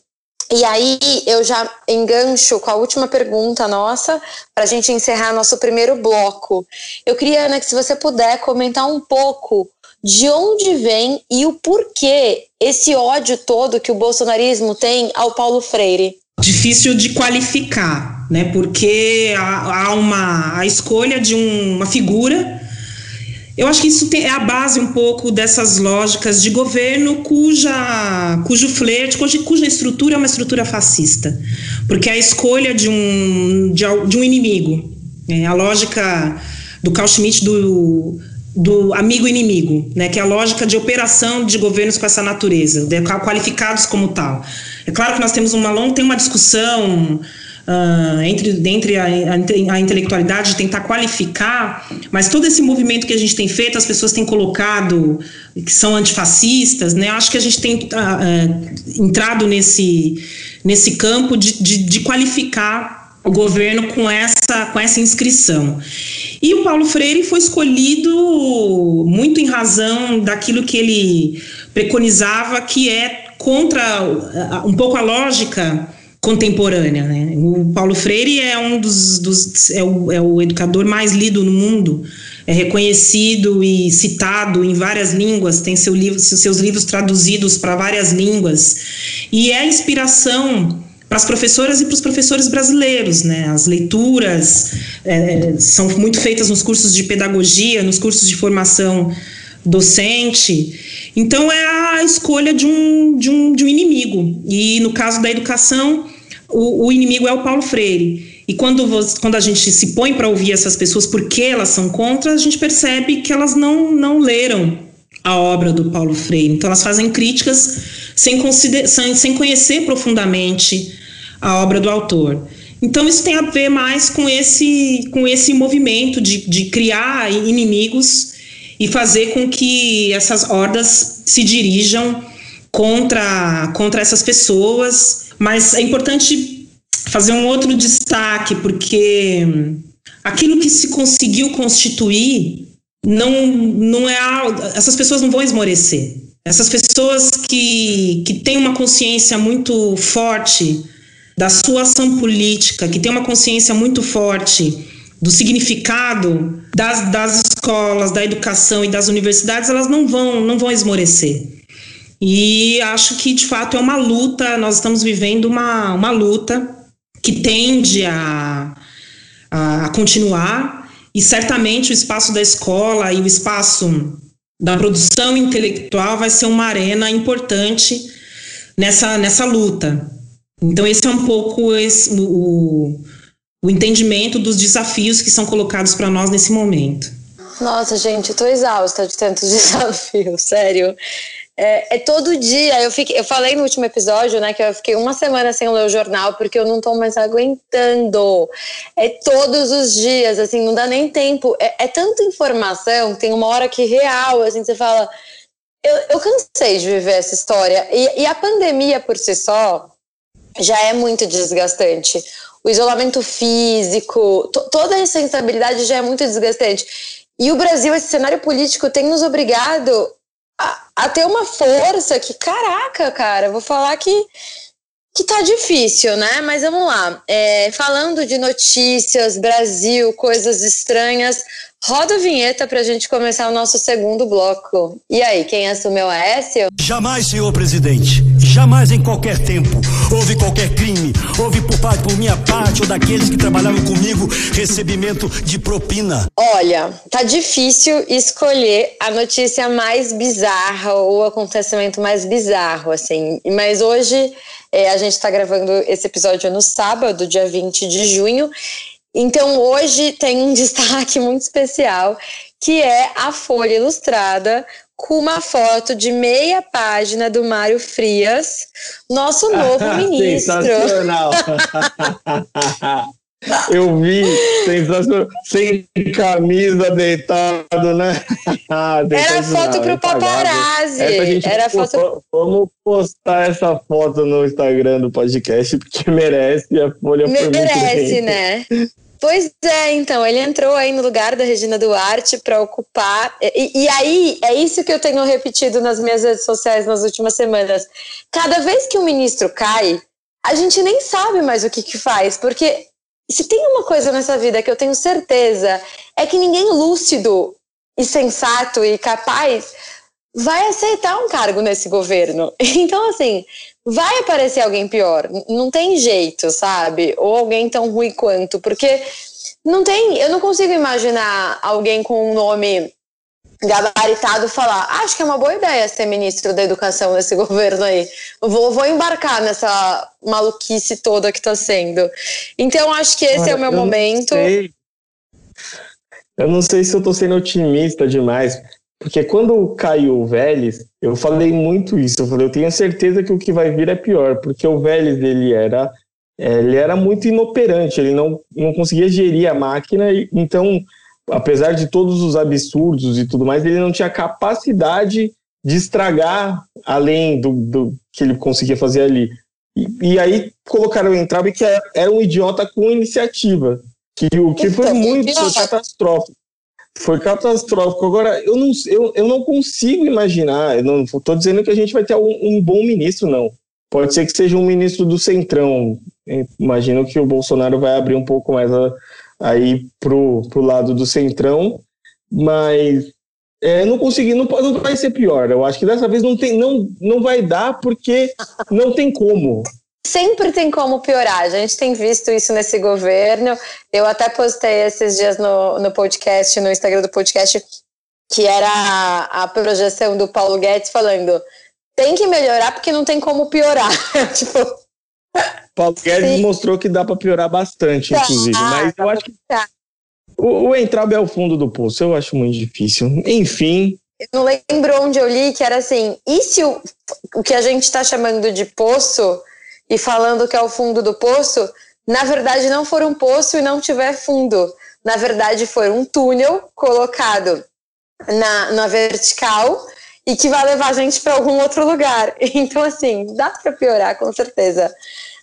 E aí eu já engancho com a última pergunta nossa, para a gente encerrar nosso primeiro bloco. Eu queria, Ana, que se você puder comentar um pouco de onde vem e o porquê esse ódio todo que o bolsonarismo tem ao Paulo Freire. Difícil de qualificar, né? Porque há, uma a escolha de um, uma figura eu acho que isso tem, é a base um pouco dessas lógicas de governo cuja, cujo flerte, cuja, cuja estrutura é uma estrutura fascista. Porque é a escolha de um, de, de um inimigo. É a lógica do Carl Schmitt do, do amigo-inimigo, né, que é a lógica de operação de governos com essa natureza, qualificados como tal. É claro que nós temos uma longa, tem uma discussão uh, entre, entre a, a, a, intelectualidade, de tentar qualificar, mas todo esse movimento que a gente tem feito, as pessoas têm colocado que são antifascistas, né? Acho que a gente tem uh, entrado nesse, nesse campo de, de, de qualificar o governo com essa, com essa inscrição. E o Paulo Freire foi escolhido muito em razão daquilo que ele preconizava, que é contra um pouco a lógica contemporânea. Né? O Paulo Freire é um dos, dos é, o, é o educador mais lido no mundo, é reconhecido e citado em várias línguas, tem seu livro, seus livros traduzidos para várias línguas e é inspiração para as professoras e para os professores brasileiros, né? As leituras é, são muito feitas nos cursos de pedagogia, nos cursos de formação docente. Então é a escolha de um, de um, de um inimigo. E no caso da educação, o, o inimigo é o Paulo Freire. E quando, você, quando a gente se põe para ouvir essas pessoas porque elas são contra, a gente percebe que elas não, não leram a obra do Paulo Freire. Então elas fazem críticas sem, sem, sem conhecer profundamente a obra do autor. Então isso tem a ver mais com esse, com esse movimento de, de criar inimigos e fazer com que essas hordas se dirijam contra, contra essas pessoas mas é importante fazer um outro destaque, porque aquilo que se conseguiu constituir não, não é essas pessoas não vão esmorecer. Essas pessoas que, que têm uma consciência muito forte da sua ação política, que têm uma consciência muito forte do significado das, das escolas, da educação e das universidades, elas não vão, não vão esmorecer. E acho que de fato é uma luta, nós estamos vivendo uma, uma luta que tende a, a continuar, e certamente o espaço da escola e o espaço da produção intelectual vai ser uma arena importante nessa, nessa luta. Então, esse é um pouco esse, o, o entendimento dos desafios que são colocados para nós nesse momento. Nossa, gente, tô exausta de tantos (laughs) desafios, sério. É, é, todo dia. Eu, fiquei, eu falei no último episódio, né, que eu fiquei uma semana sem ler o jornal porque eu não tô mais aguentando. É todos os dias, assim, não dá nem tempo. É, é tanta informação, tem uma hora que real, assim, você fala. Eu, eu cansei de viver essa história. E, e a pandemia por si só já é muito desgastante. O isolamento físico, toda essa instabilidade já é muito desgastante. E o Brasil, esse cenário político, tem nos obrigado a, ter uma força que, caraca, cara, vou falar que que tá difícil, né? Mas vamos lá. É, falando de notícias, Brasil, coisas estranhas, roda a vinheta pra gente começar o nosso segundo bloco. E aí, quem assumiu a Écio? Jamais, senhor presidente. Jamais em qualquer tempo houve qualquer crime. Houve por parte, por minha parte ou daqueles que trabalhavam comigo, recebimento de propina. Olha, tá difícil escolher a notícia mais bizarra ou o acontecimento mais bizarro, assim. Mas hoje é, a gente está gravando esse episódio no sábado, dia 20 de junho. Então, hoje tem um (laughs) destaque muito especial, que é a Folha Ilustrada, com uma foto de meia página do Mário Frias, nosso novo (laughs) ministro. Sensacional! (laughs) Eu vi, sensacional, sem camisa, deitado, né? (laughs) Era foto pro paparazzi. Era foto... Vamos postar essa foto no Instagram do podcast, porque merece, a Folha Merece, né? Pois é, então, ele entrou aí no lugar da Regina Duarte para ocupar. E, e, aí, é isso que eu tenho repetido nas minhas redes sociais nas últimas semanas. Cada vez que um ministro cai, a gente nem sabe mais o que, que faz, porque se tem uma coisa nessa vida que eu tenho certeza, é que ninguém lúcido e sensato e capaz vai aceitar um cargo nesse governo. (laughs) Então, assim, vai aparecer alguém pior. Não tem jeito, sabe? Ou alguém tão ruim quanto, porque não tem. Eu não consigo imaginar alguém com um nome gabaritado falar, acho que é uma boa ideia ser ministro da educação nesse (laughs) governo aí. Vou, vou embarcar nessa maluquice toda que está sendo. Então, acho que esse Olha, é o meu eu momento. Não eu não sei se eu estou sendo otimista demais, porque quando caiu o Vélez, eu falei muito isso. Eu falei, eu tenho certeza que o que vai vir é pior, porque o Vélez ele era ele era muito inoperante, ele não, não conseguia gerir a máquina, então apesar de todos os absurdos e tudo mais, ele não tinha capacidade de estragar além do, do que ele conseguia fazer ali. E, e aí colocaram o Entrabe que era, era, um idiota com iniciativa, que o que foi muito foi catastrófico. Foi catastrófico. Agora, eu não, eu, eu não consigo imaginar, eu não estou dizendo que a gente vai ter um, um bom ministro, não. Pode ser que seja um ministro do Centrão. Imagino que o Bolsonaro vai abrir um pouco mais a, aí pro, pro lado do Centrão, mas é, não consegui, não, não vai ser pior. Eu acho que dessa vez não, tem, não, não vai dar porque não tem como. Sempre tem como piorar. A gente tem visto isso nesse governo. Eu até postei esses dias no, no podcast, no Instagram do podcast, que era a, a projeção do Paulo Guedes falando: tem que melhorar porque não tem como piorar. (laughs) tipo, Paulo Guedes Sim. mostrou que dá para piorar bastante, tá, inclusive. Mas eu acho que tá. o, o Entrab é o fundo do poço. Eu acho muito difícil. Enfim. Eu não lembro onde eu li que era assim: e se o, o que a gente está chamando de poço e falando que é o fundo do poço, na verdade não for um poço e não tiver fundo. Na verdade, foi um túnel colocado na, na vertical e que vai levar a gente para algum outro lugar. (laughs) Então, assim, dá para piorar, com certeza.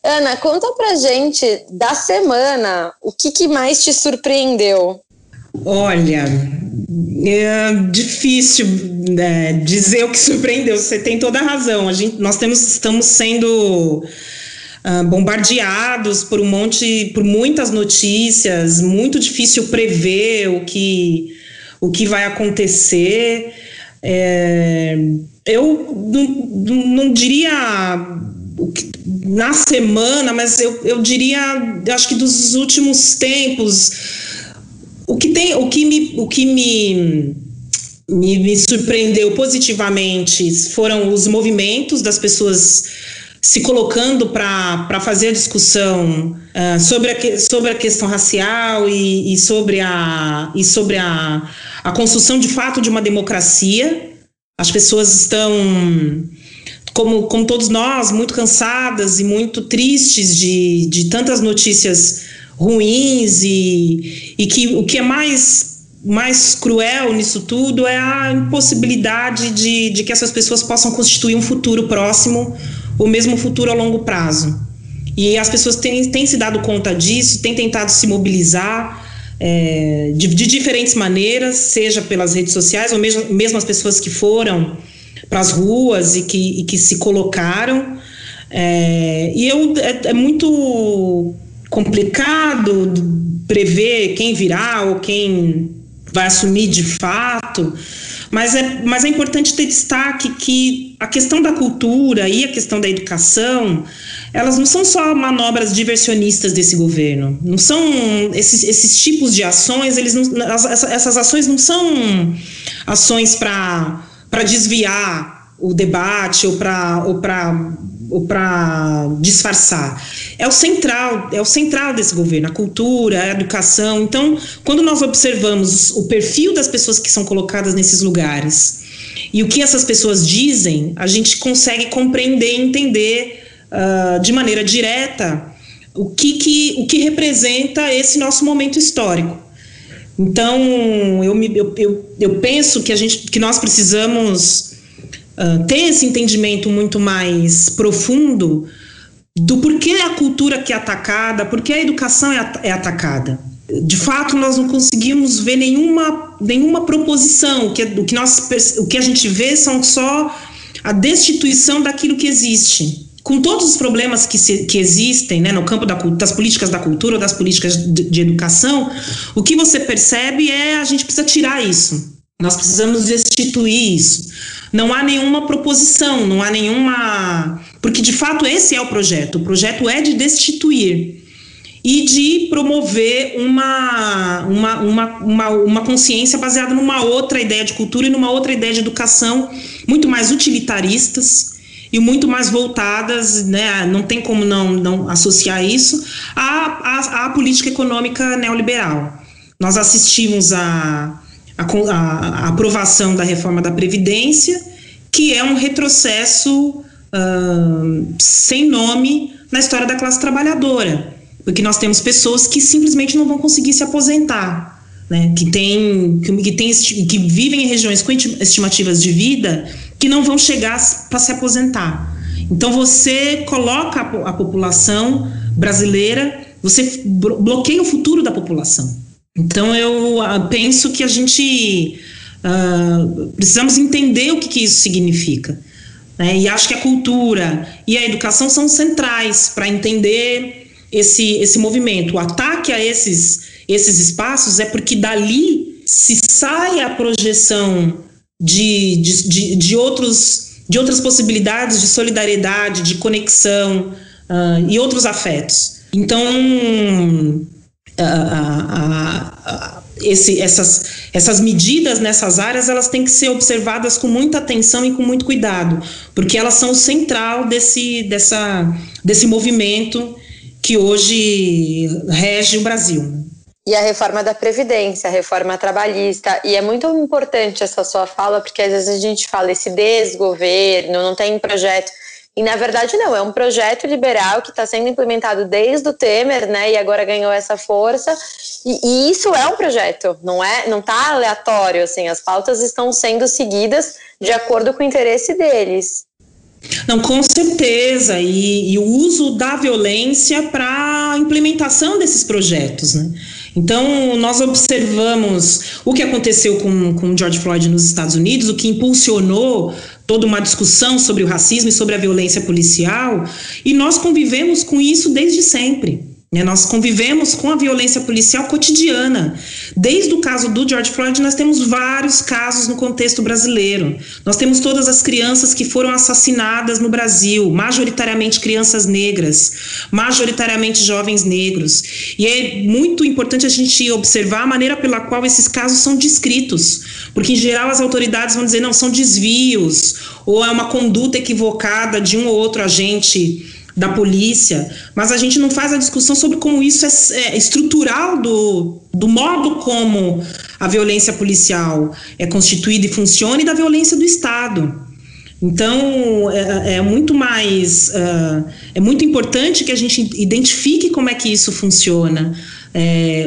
Ana, conta pra gente da semana, o que, que mais te surpreendeu? Olha, é difícil né, dizer o que (laughs) surpreendeu. Você tem toda a razão. A gente, nós temos, estamos sendo uh, bombardeados por um monte, por muitas notícias. Muito difícil prever o que, o que vai acontecer. É, eu não, não diria na semana, mas eu, eu diria, acho que dos últimos tempos, o que tem, o que me, o que me, me, me surpreendeu positivamente foram os movimentos das pessoas se colocando para fazer a discussão uh, sobre, a, sobre a questão racial e, e sobre, a, e sobre a, a construção de fato de uma democracia. As pessoas estão como, como todos nós, muito cansadas e muito tristes de, de tantas notícias ruins e, e que o que é mais mais cruel nisso tudo é a impossibilidade de, de que essas pessoas possam constituir um futuro próximo, ou mesmo um futuro a longo prazo. E as pessoas têm, têm se dado conta disso, têm tentado se mobilizar, é, de, de, diferentes maneiras, seja pelas redes sociais ou mesmo, mesmo as pessoas que foram para as ruas e que, e que se colocaram. É, e eu, é, é, muito complicado prever quem virá ou quem vai assumir de fato, mas é, mas é importante ter destaque que a questão da cultura e a questão da educação elas não são só manobras diversionistas desse governo. Não são esses, esses tipos de ações, eles não, essas ações não são ações para desviar o debate ou para ou ou para disfarçar. É o central, é o central desse governo, a cultura, a educação. Então, quando nós observamos o perfil das pessoas que são colocadas nesses lugares e o que essas pessoas dizem, a gente consegue compreender e entender uh, de maneira direta o que, que, o que representa esse nosso momento histórico. Então, eu, me, eu, eu, eu penso que, a gente, que nós precisamos uh, ter esse entendimento muito mais profundo do porquê a cultura que é atacada, porquê a educação é, é atacada. De fato, nós não conseguimos ver nenhuma, nenhuma proposição. O que, o, que nós, o que a gente vê são só a destituição daquilo que existe com todos os problemas que, se, que existem né, no campo da, das políticas da cultura das políticas de, de, educação, o que você percebe é a gente precisa tirar isso. Nós precisamos destituir isso. Não há nenhuma proposição, não há nenhuma. Porque de fato esse é o projeto. O projeto é de destituir e de promover uma, uma, uma, uma, uma consciência baseada numa outra ideia de cultura e numa outra ideia de educação muito mais utilitaristas e muito mais voltadas, né, não tem como não, não associar isso, à, à, à política econômica neoliberal. Nós assistimos a, a, a, aprovação da reforma da Previdência, que é um retrocesso uh, sem nome na história da classe trabalhadora, porque nós temos pessoas que simplesmente não vão conseguir se aposentar. Né, que, tem, que, que, tem, que vivem em regiões com estimativas de vida que não vão chegar para se aposentar. Então você coloca a, a população brasileira, você bloqueia o futuro da população. Então eu uh, penso que a gente uh, precisamos entender o que, que isso significa. Né? E acho que a cultura e a educação são centrais para entender esse, esse movimento. O ataque a esses, esses espaços é porque dali se sai a projeção de, de, de, de, outros, de outras possibilidades de solidariedade, de conexão uh, e outros afetos. Então, uh, uh, esse, essas, essas medidas nessas áreas elas têm que ser observadas com muita atenção e com muito cuidado, porque elas são o central desse, dessa, desse movimento que hoje rege o Brasil e a reforma da Previdência, a reforma trabalhista. E é muito importante essa sua fala, porque às vezes a gente fala esse desgoverno, não tem projeto. E na verdade não, é um projeto liberal que está sendo implementado desde o Temer, né? E agora ganhou essa força. E, e isso é um projeto, não é? Não está aleatório, assim. As pautas estão sendo seguidas de acordo com o interesse deles. Não, com certeza. E, e o uso da violência para a implementação desses projetos, né? Então, nós observamos o que aconteceu com, com George Floyd nos Estados Unidos, o que impulsionou toda uma discussão sobre o racismo e sobre a violência policial, e nós convivemos com isso desde sempre. Né? Nós convivemos com a violência policial cotidiana. Desde o caso do George Floyd, nós temos vários casos no contexto brasileiro. Nós temos todas as crianças que foram assassinadas no Brasil, majoritariamente crianças negras, majoritariamente jovens negros. E é muito importante a gente observar a maneira pela qual esses casos são descritos, porque em geral as autoridades vão dizer não são desvios ou é uma conduta equivocada de um ou outro agente da polícia, mas a gente não faz a discussão sobre como isso é, é, estrutural do, do modo como a violência policial é constituída e funciona e da violência do Estado. Então, é, é muito mais. Uh, é muito importante que a gente identifique como é que isso funciona é,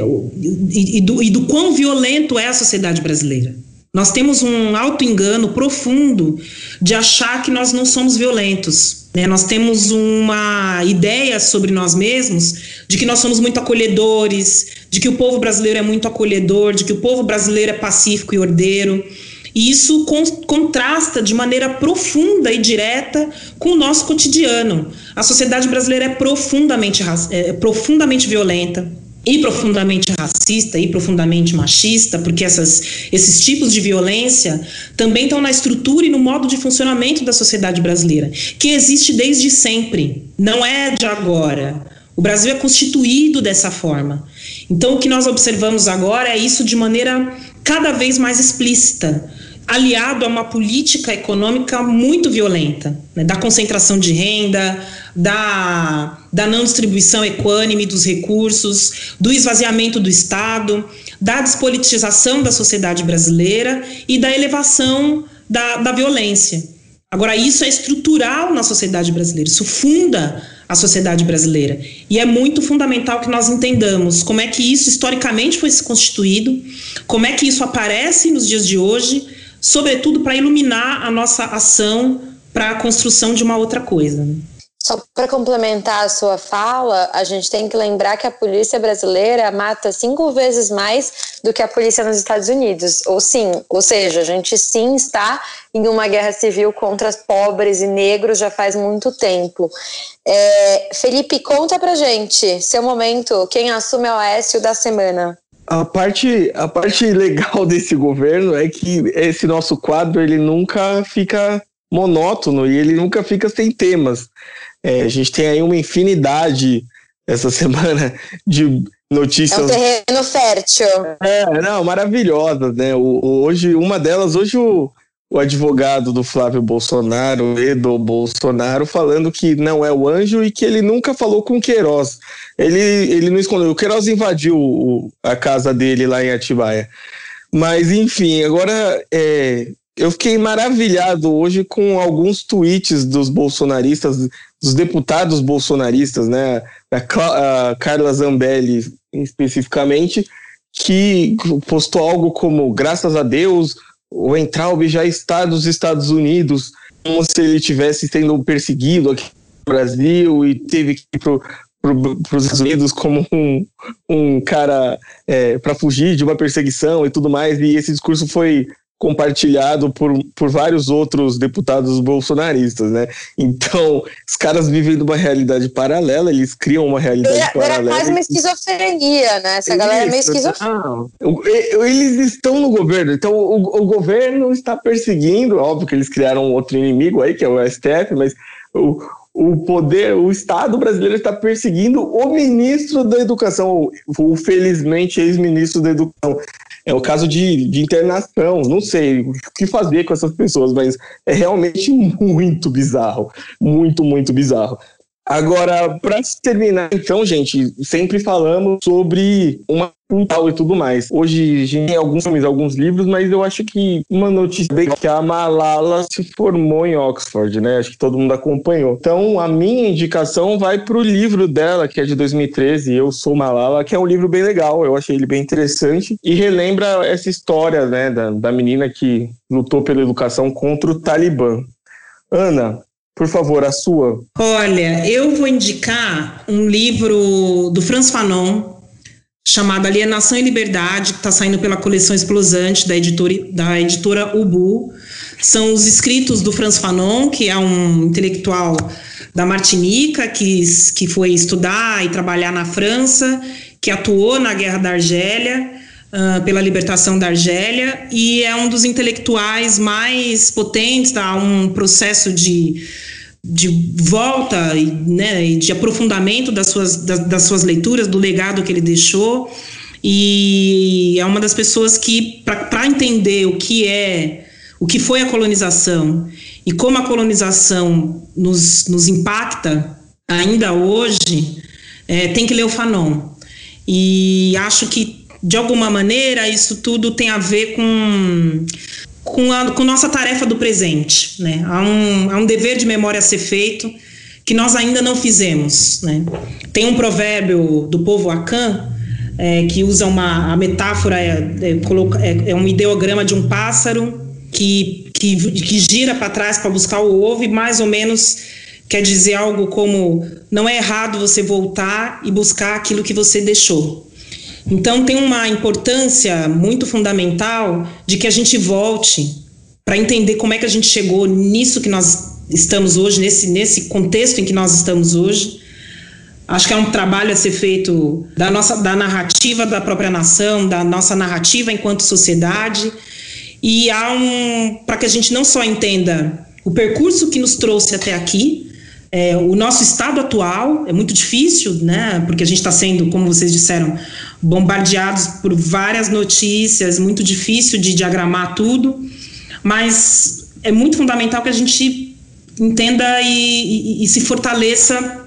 e, e, do, e do quão violento é a sociedade brasileira. Nós temos um auto-engano profundo de achar que nós não somos violentos. Né? Nós temos uma ideia sobre nós mesmos de que nós somos muito acolhedores, de que o povo brasileiro é muito acolhedor, de que o povo brasileiro é pacífico e ordeiro. E isso con contrasta de maneira profunda e direta com o nosso cotidiano. A sociedade brasileira é profundamente, é, profundamente violenta, e profundamente racista e profundamente machista, porque essas, esses tipos de violência também estão na estrutura e no modo de funcionamento da sociedade brasileira, que existe desde sempre, não é de agora. O Brasil é constituído dessa forma. Então, o que nós observamos agora é isso de maneira cada vez mais explícita aliado a uma política econômica muito violenta, né, da concentração de renda, da, da não distribuição equânime dos recursos, do esvaziamento do Estado, da despolitização da sociedade brasileira e da elevação da, da violência. Agora, isso é estrutural na sociedade brasileira, isso funda a sociedade brasileira. E é muito fundamental que nós entendamos como é que isso historicamente foi se constituído, como é que isso aparece nos dias de hoje sobretudo para iluminar a nossa ação para a construção de uma outra coisa. Só para complementar a sua fala, a gente tem que lembrar que a polícia brasileira mata cinco vezes mais do que a polícia nos Estados Unidos. Ou sim, ou seja, a gente sim está em uma guerra civil contra pobres e negros já faz muito tempo. É, Felipe, conta pra gente, seu momento, quem assume o Oécio da semana. A parte, a parte legal (laughs) desse governo é que esse nosso quadro ele nunca fica monótono e ele nunca fica sem temas. É, a gente tem aí uma infinidade essa semana (laughs) de notícias. É um terreno fértil. É, não, maravilhosas, né? O, hoje, uma delas, hoje o, o advogado do Flávio Bolsonaro, Edo Bolsonaro, falando que não é o anjo e que ele nunca falou com o Queiroz. Ele, ele não escondeu. O Queiroz invadiu o, a casa dele lá em Atibaia. Mas, enfim, agora é, eu fiquei maravilhado hoje com alguns tweets dos bolsonaristas, dos deputados bolsonaristas, né? A, a Carla Zambelli especificamente, que postou algo como: graças a Deus, o Entraub já está nos Estados Unidos, como se ele tivesse sendo perseguido aqui no Brasil e teve que ir para os Estados Unidos como um, um cara é, para fugir de uma perseguição e tudo mais. E esse discurso foi compartilhado por, por vários outros deputados bolsonaristas, né? Então, os caras vivem numa realidade paralela, eles criam uma realidade é, paralela. Era quase uma esquizofrenia, né? Essa galera é meio esquizofrênica. Eles estão no governo, então o, o governo está perseguindo, óbvio que eles criaram outro inimigo aí, que é o STF, mas o, o poder, o Estado brasileiro está perseguindo o ministro da Educação, o felizmente ex-ministro da Educação. É o caso de, de internação, não sei o que fazer com essas pessoas, mas é realmente muito bizarro. Muito, muito bizarro. Agora, para terminar, então, gente, sempre falamos sobre uma cultural e tudo mais. Hoje tem alguns filmes, alguns livros, mas eu acho que uma notícia bem que a Malala se formou em Oxford, né? Acho que todo mundo acompanhou. Então, a minha indicação vai para o livro dela, que é de 2013, Eu Sou Malala, que é um livro bem legal, eu achei ele bem interessante e relembra essa história, né, da, da menina que lutou pela educação contra o Talibã. Ana, por favor, a sua. Olha, eu vou indicar um livro do Franz Fanon, chamado Alienação e Liberdade, que está saindo pela coleção Explosante da editora, da editora Ubu. São os escritos do Franz Fanon, que é um intelectual da Martinica, que, que foi estudar e trabalhar na França, que atuou na Guerra da Argélia, uh, pela libertação da Argélia, e é um dos intelectuais mais potentes, tá? um processo de de volta né, de aprofundamento das suas, das, das suas leituras, do legado que ele deixou. E é uma das pessoas que, para entender o que é, o que foi a colonização e como a colonização nos, nos impacta ainda hoje, é, tem que ler o Fanon. E acho que, de alguma maneira, isso tudo tem a ver com com, a, com nossa tarefa do presente. Né? Há, um, há um dever de memória a ser feito que nós ainda não fizemos. Né? Tem um provérbio do povo Akan é, que usa uma a metáfora, é, é, é, é um ideograma de um pássaro que, que, que gira para trás para buscar o ovo e mais ou menos quer dizer algo como não é errado você voltar e buscar aquilo que você deixou. Então tem uma importância muito fundamental de que a gente volte para entender como é que a gente chegou nisso que nós estamos hoje, nesse, nesse contexto em que nós estamos hoje. Acho que é um trabalho a ser feito da nossa da narrativa da própria nação, da nossa narrativa enquanto sociedade. E há um para que a gente não só entenda o percurso que nos trouxe até aqui, é, o nosso estado atual é muito difícil, né? Porque a gente está sendo, como vocês disseram, bombardeados por várias notícias, muito difícil de diagramar tudo, mas é muito fundamental que a gente entenda e, e, e se fortaleça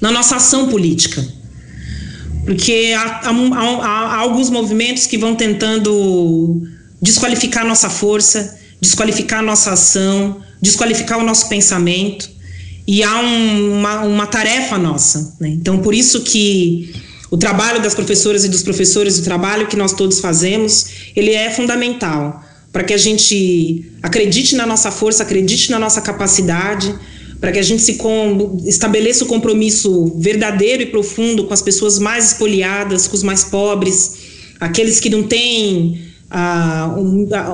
na nossa ação política. Porque há, há, há, há alguns movimentos que vão tentando desqualificar nossa força, desqualificar nossa ação, desqualificar o nosso pensamento. E há um, uma, uma tarefa nossa. Né? Então, por isso que o trabalho das professoras e dos professores, o trabalho que nós todos fazemos, ele é fundamental para que a gente acredite na nossa força, acredite na nossa capacidade, para que a gente se com, estabeleça o compromisso verdadeiro e profundo com as pessoas mais espoliadas, com os mais pobres, aqueles que não têm ah,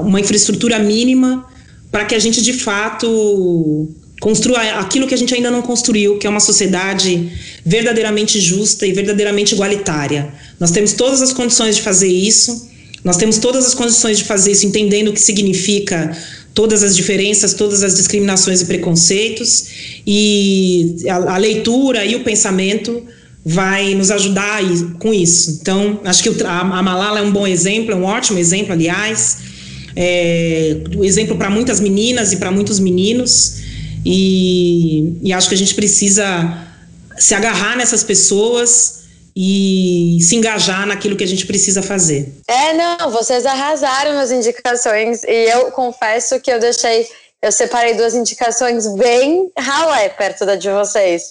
uma infraestrutura mínima, para que a gente de fato construa aquilo que a gente ainda não construiu, que é uma sociedade verdadeiramente justa e verdadeiramente igualitária. Nós temos todas as condições de fazer isso, nós temos todas as condições de fazer isso entendendo o que significa todas as diferenças, todas as discriminações e preconceitos, e a, a leitura e o pensamento vai nos ajudar com isso. Então, acho que a, Malala é um bom exemplo, é um ótimo exemplo, aliás, é, um exemplo para muitas meninas e para muitos meninos. E, e acho que a gente precisa se agarrar nessas pessoas e se engajar naquilo que a gente precisa fazer. É, não, vocês arrasaram nas indicações e eu confesso que eu deixei, eu separei duas indicações bem ralé perto da de vocês.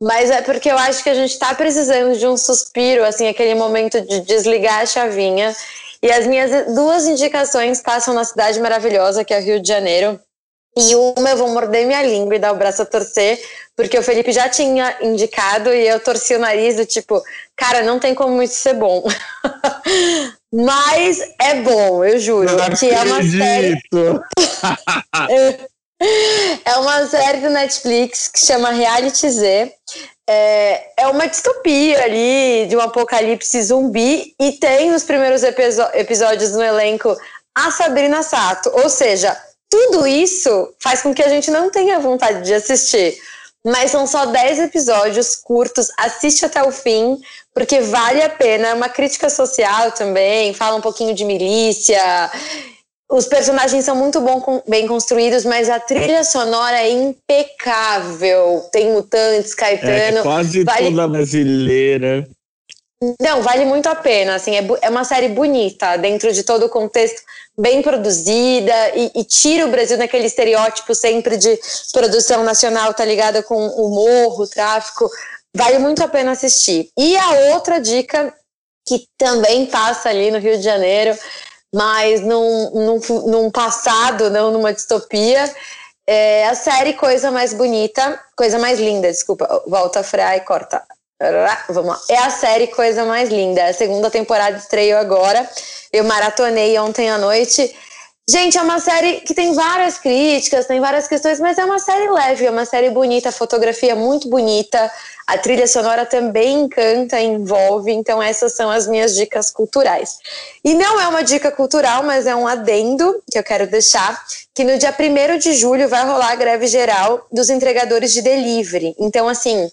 Mas é porque eu acho que a gente está precisando de um suspiro, assim, aquele momento de desligar a chavinha. E as minhas duas indicações passam na cidade maravilhosa, que é o Rio de Janeiro. E uma eu vou morder minha língua e dar o braço a torcer, porque o Felipe já tinha indicado e eu torci o nariz do tipo, cara, não tem como isso ser bom. (laughs) Mas é bom, eu juro. Não que é uma série. (laughs) é uma série do Netflix que chama Reality Z. É, é uma distopia ali de um apocalipse zumbi e tem nos primeiros episódios no elenco a Sabrina Sato. Ou seja, tudo isso faz com que a gente não tenha vontade de assistir. Mas são só 10 episódios curtos, assiste até o fim, porque vale a pena. É uma crítica social também, fala um pouquinho de milícia. Os personagens são muito bom, bem construídos, mas a trilha sonora é impecável. Tem mutantes, Caetano. É quase vale... toda brasileira. Não, vale muito a pena. Assim, é, é uma série bonita, dentro de todo o contexto bem produzida e, e, tira o Brasil daquele estereótipo sempre de produção nacional, tá ligada com o morro, tráfico. Vale muito a pena assistir. E a outra dica, que também passa ali no Rio de Janeiro, mas num, num, num passado, não numa distopia, é a série Coisa Mais Bonita, Coisa Mais Linda, desculpa, volta a frear e corta. Vamos lá. É a série Coisa Mais Linda. A segunda temporada estreou agora. Eu maratonei ontem à noite. Gente, é uma série que tem várias críticas, tem várias questões, mas é uma série leve, é uma série bonita, a fotografia é muito bonita, a trilha sonora também encanta, envolve, então essas são as minhas dicas culturais. E não é uma dica cultural, mas é um adendo que eu quero deixar, que no dia 1 de julho vai rolar a greve geral dos entregadores de delivery. Então, assim,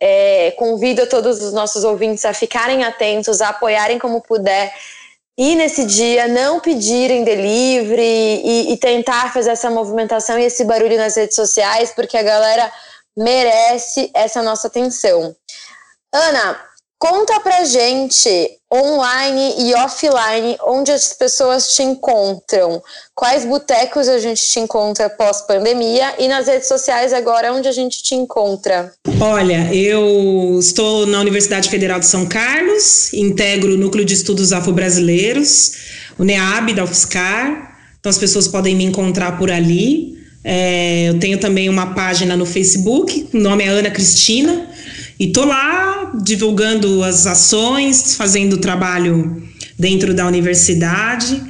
é, convido todos os nossos ouvintes a ficarem atentos, a apoiarem como puder e nesse dia não pedirem delivery e, e, tentar fazer essa movimentação e esse barulho nas redes sociais, porque a galera merece essa nossa atenção. Ana, Conta pra gente, online e offline, onde as pessoas te encontram. Quais botecos a gente te encontra pós-pandemia e nas redes sociais agora, onde a gente te encontra? Olha, eu estou na Universidade Federal de São Carlos, integro o Núcleo de Estudos Afro-Brasileiros, o NEAB da UFSCar, então as pessoas podem me encontrar por ali. É, eu tenho também uma página no Facebook, o nome é Ana Cristina, e tô lá divulgando as ações, fazendo trabalho dentro da universidade.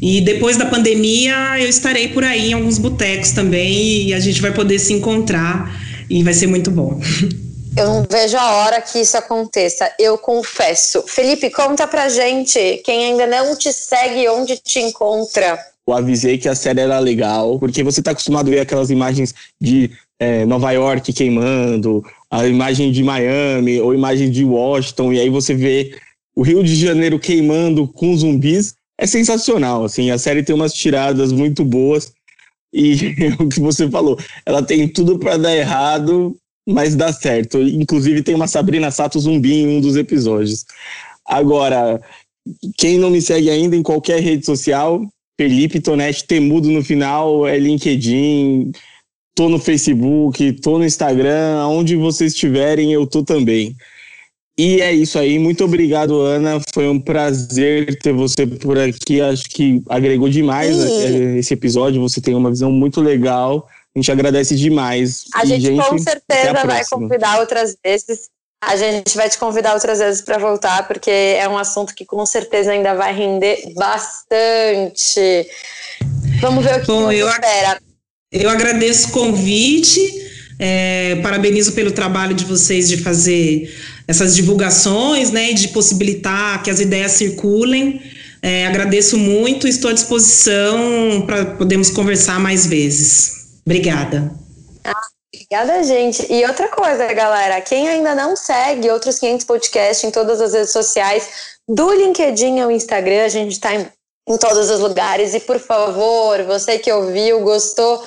E depois da pandemia, eu estarei por aí em alguns botecos também e a gente vai poder se encontrar e vai ser muito bom. (laughs) Eu não vejo a hora que isso aconteça, eu confesso. Felipe, conta pra gente, quem ainda não te segue, onde te encontra. Eu avisei que a série era legal, porque você tá acostumado a ver aquelas imagens de é, Nova York queimando, a imagem de Miami, ou imagem de Washington, e aí você vê o Rio de Janeiro queimando com zumbis. É sensacional, assim, a série tem umas tiradas muito boas, e (laughs) o que você falou, ela tem tudo para dar errado, mas dá certo. Inclusive tem uma Sabrina Sato zumbi em um dos episódios. Agora, quem não me segue ainda em qualquer rede social, Felipe Tonetti Temudo no final, é LinkedIn, tô no Facebook, tô no Instagram, aonde vocês estiverem, eu tô também. E é isso aí, muito obrigado, Ana. Foi um prazer ter você por aqui. Acho que agregou demais esse episódio. Você tem uma visão muito legal a gente agradece demais. A e, gente, gente, com certeza vai convidar outras vezes. A gente vai te convidar outras vezes para voltar, porque é um assunto que com certeza ainda vai render bastante. Vamos ver o que Bom, eu espera. Eu agradeço o convite, é, parabenizo pelo trabalho de vocês de fazer essas divulgações, né, de possibilitar que as ideias circulem. É, agradeço muito, estou à disposição para podermos conversar mais vezes. Obrigada. Ah, obrigada, gente. E outra coisa, galera, quem ainda não segue outros 500 podcasts em todas as redes sociais, do LinkedIn ao Instagram, a gente está em, em todos os lugares. E por favor, você que ouviu, gostou,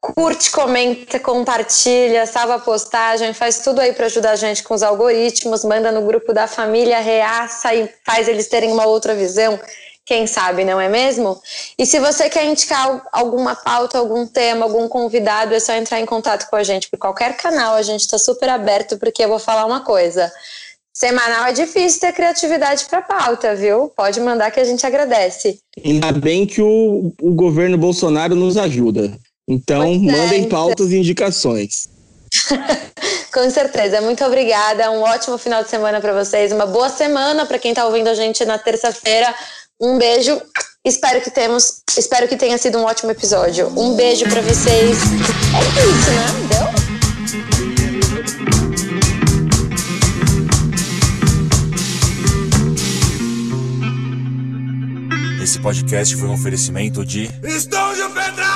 curte, comenta, compartilha, salva a postagem, faz tudo aí para ajudar a gente com os algoritmos, manda no grupo da família, reaça e faz eles terem uma outra visão. Quem sabe, não é mesmo? E se você quer indicar alguma pauta, algum tema, algum convidado, é só entrar em contato com a gente por qualquer canal. A gente está super aberto, porque eu vou falar uma coisa. Semanal é difícil ter criatividade para pauta, viu? Pode mandar que a gente agradece. Ainda bem que o, o governo Bolsonaro nos ajuda. Então, pois é, mandem é, pautas e indicações. (laughs) Com certeza. Muito obrigada. Um ótimo final de semana para vocês. Uma boa semana para quem está ouvindo a gente na terça-feira. Um beijo. Espero que temos, espero que tenha sido um ótimo episódio. Um beijo para vocês. É isso, né? Deu? Esse podcast foi um oferecimento de Estúdio Pedra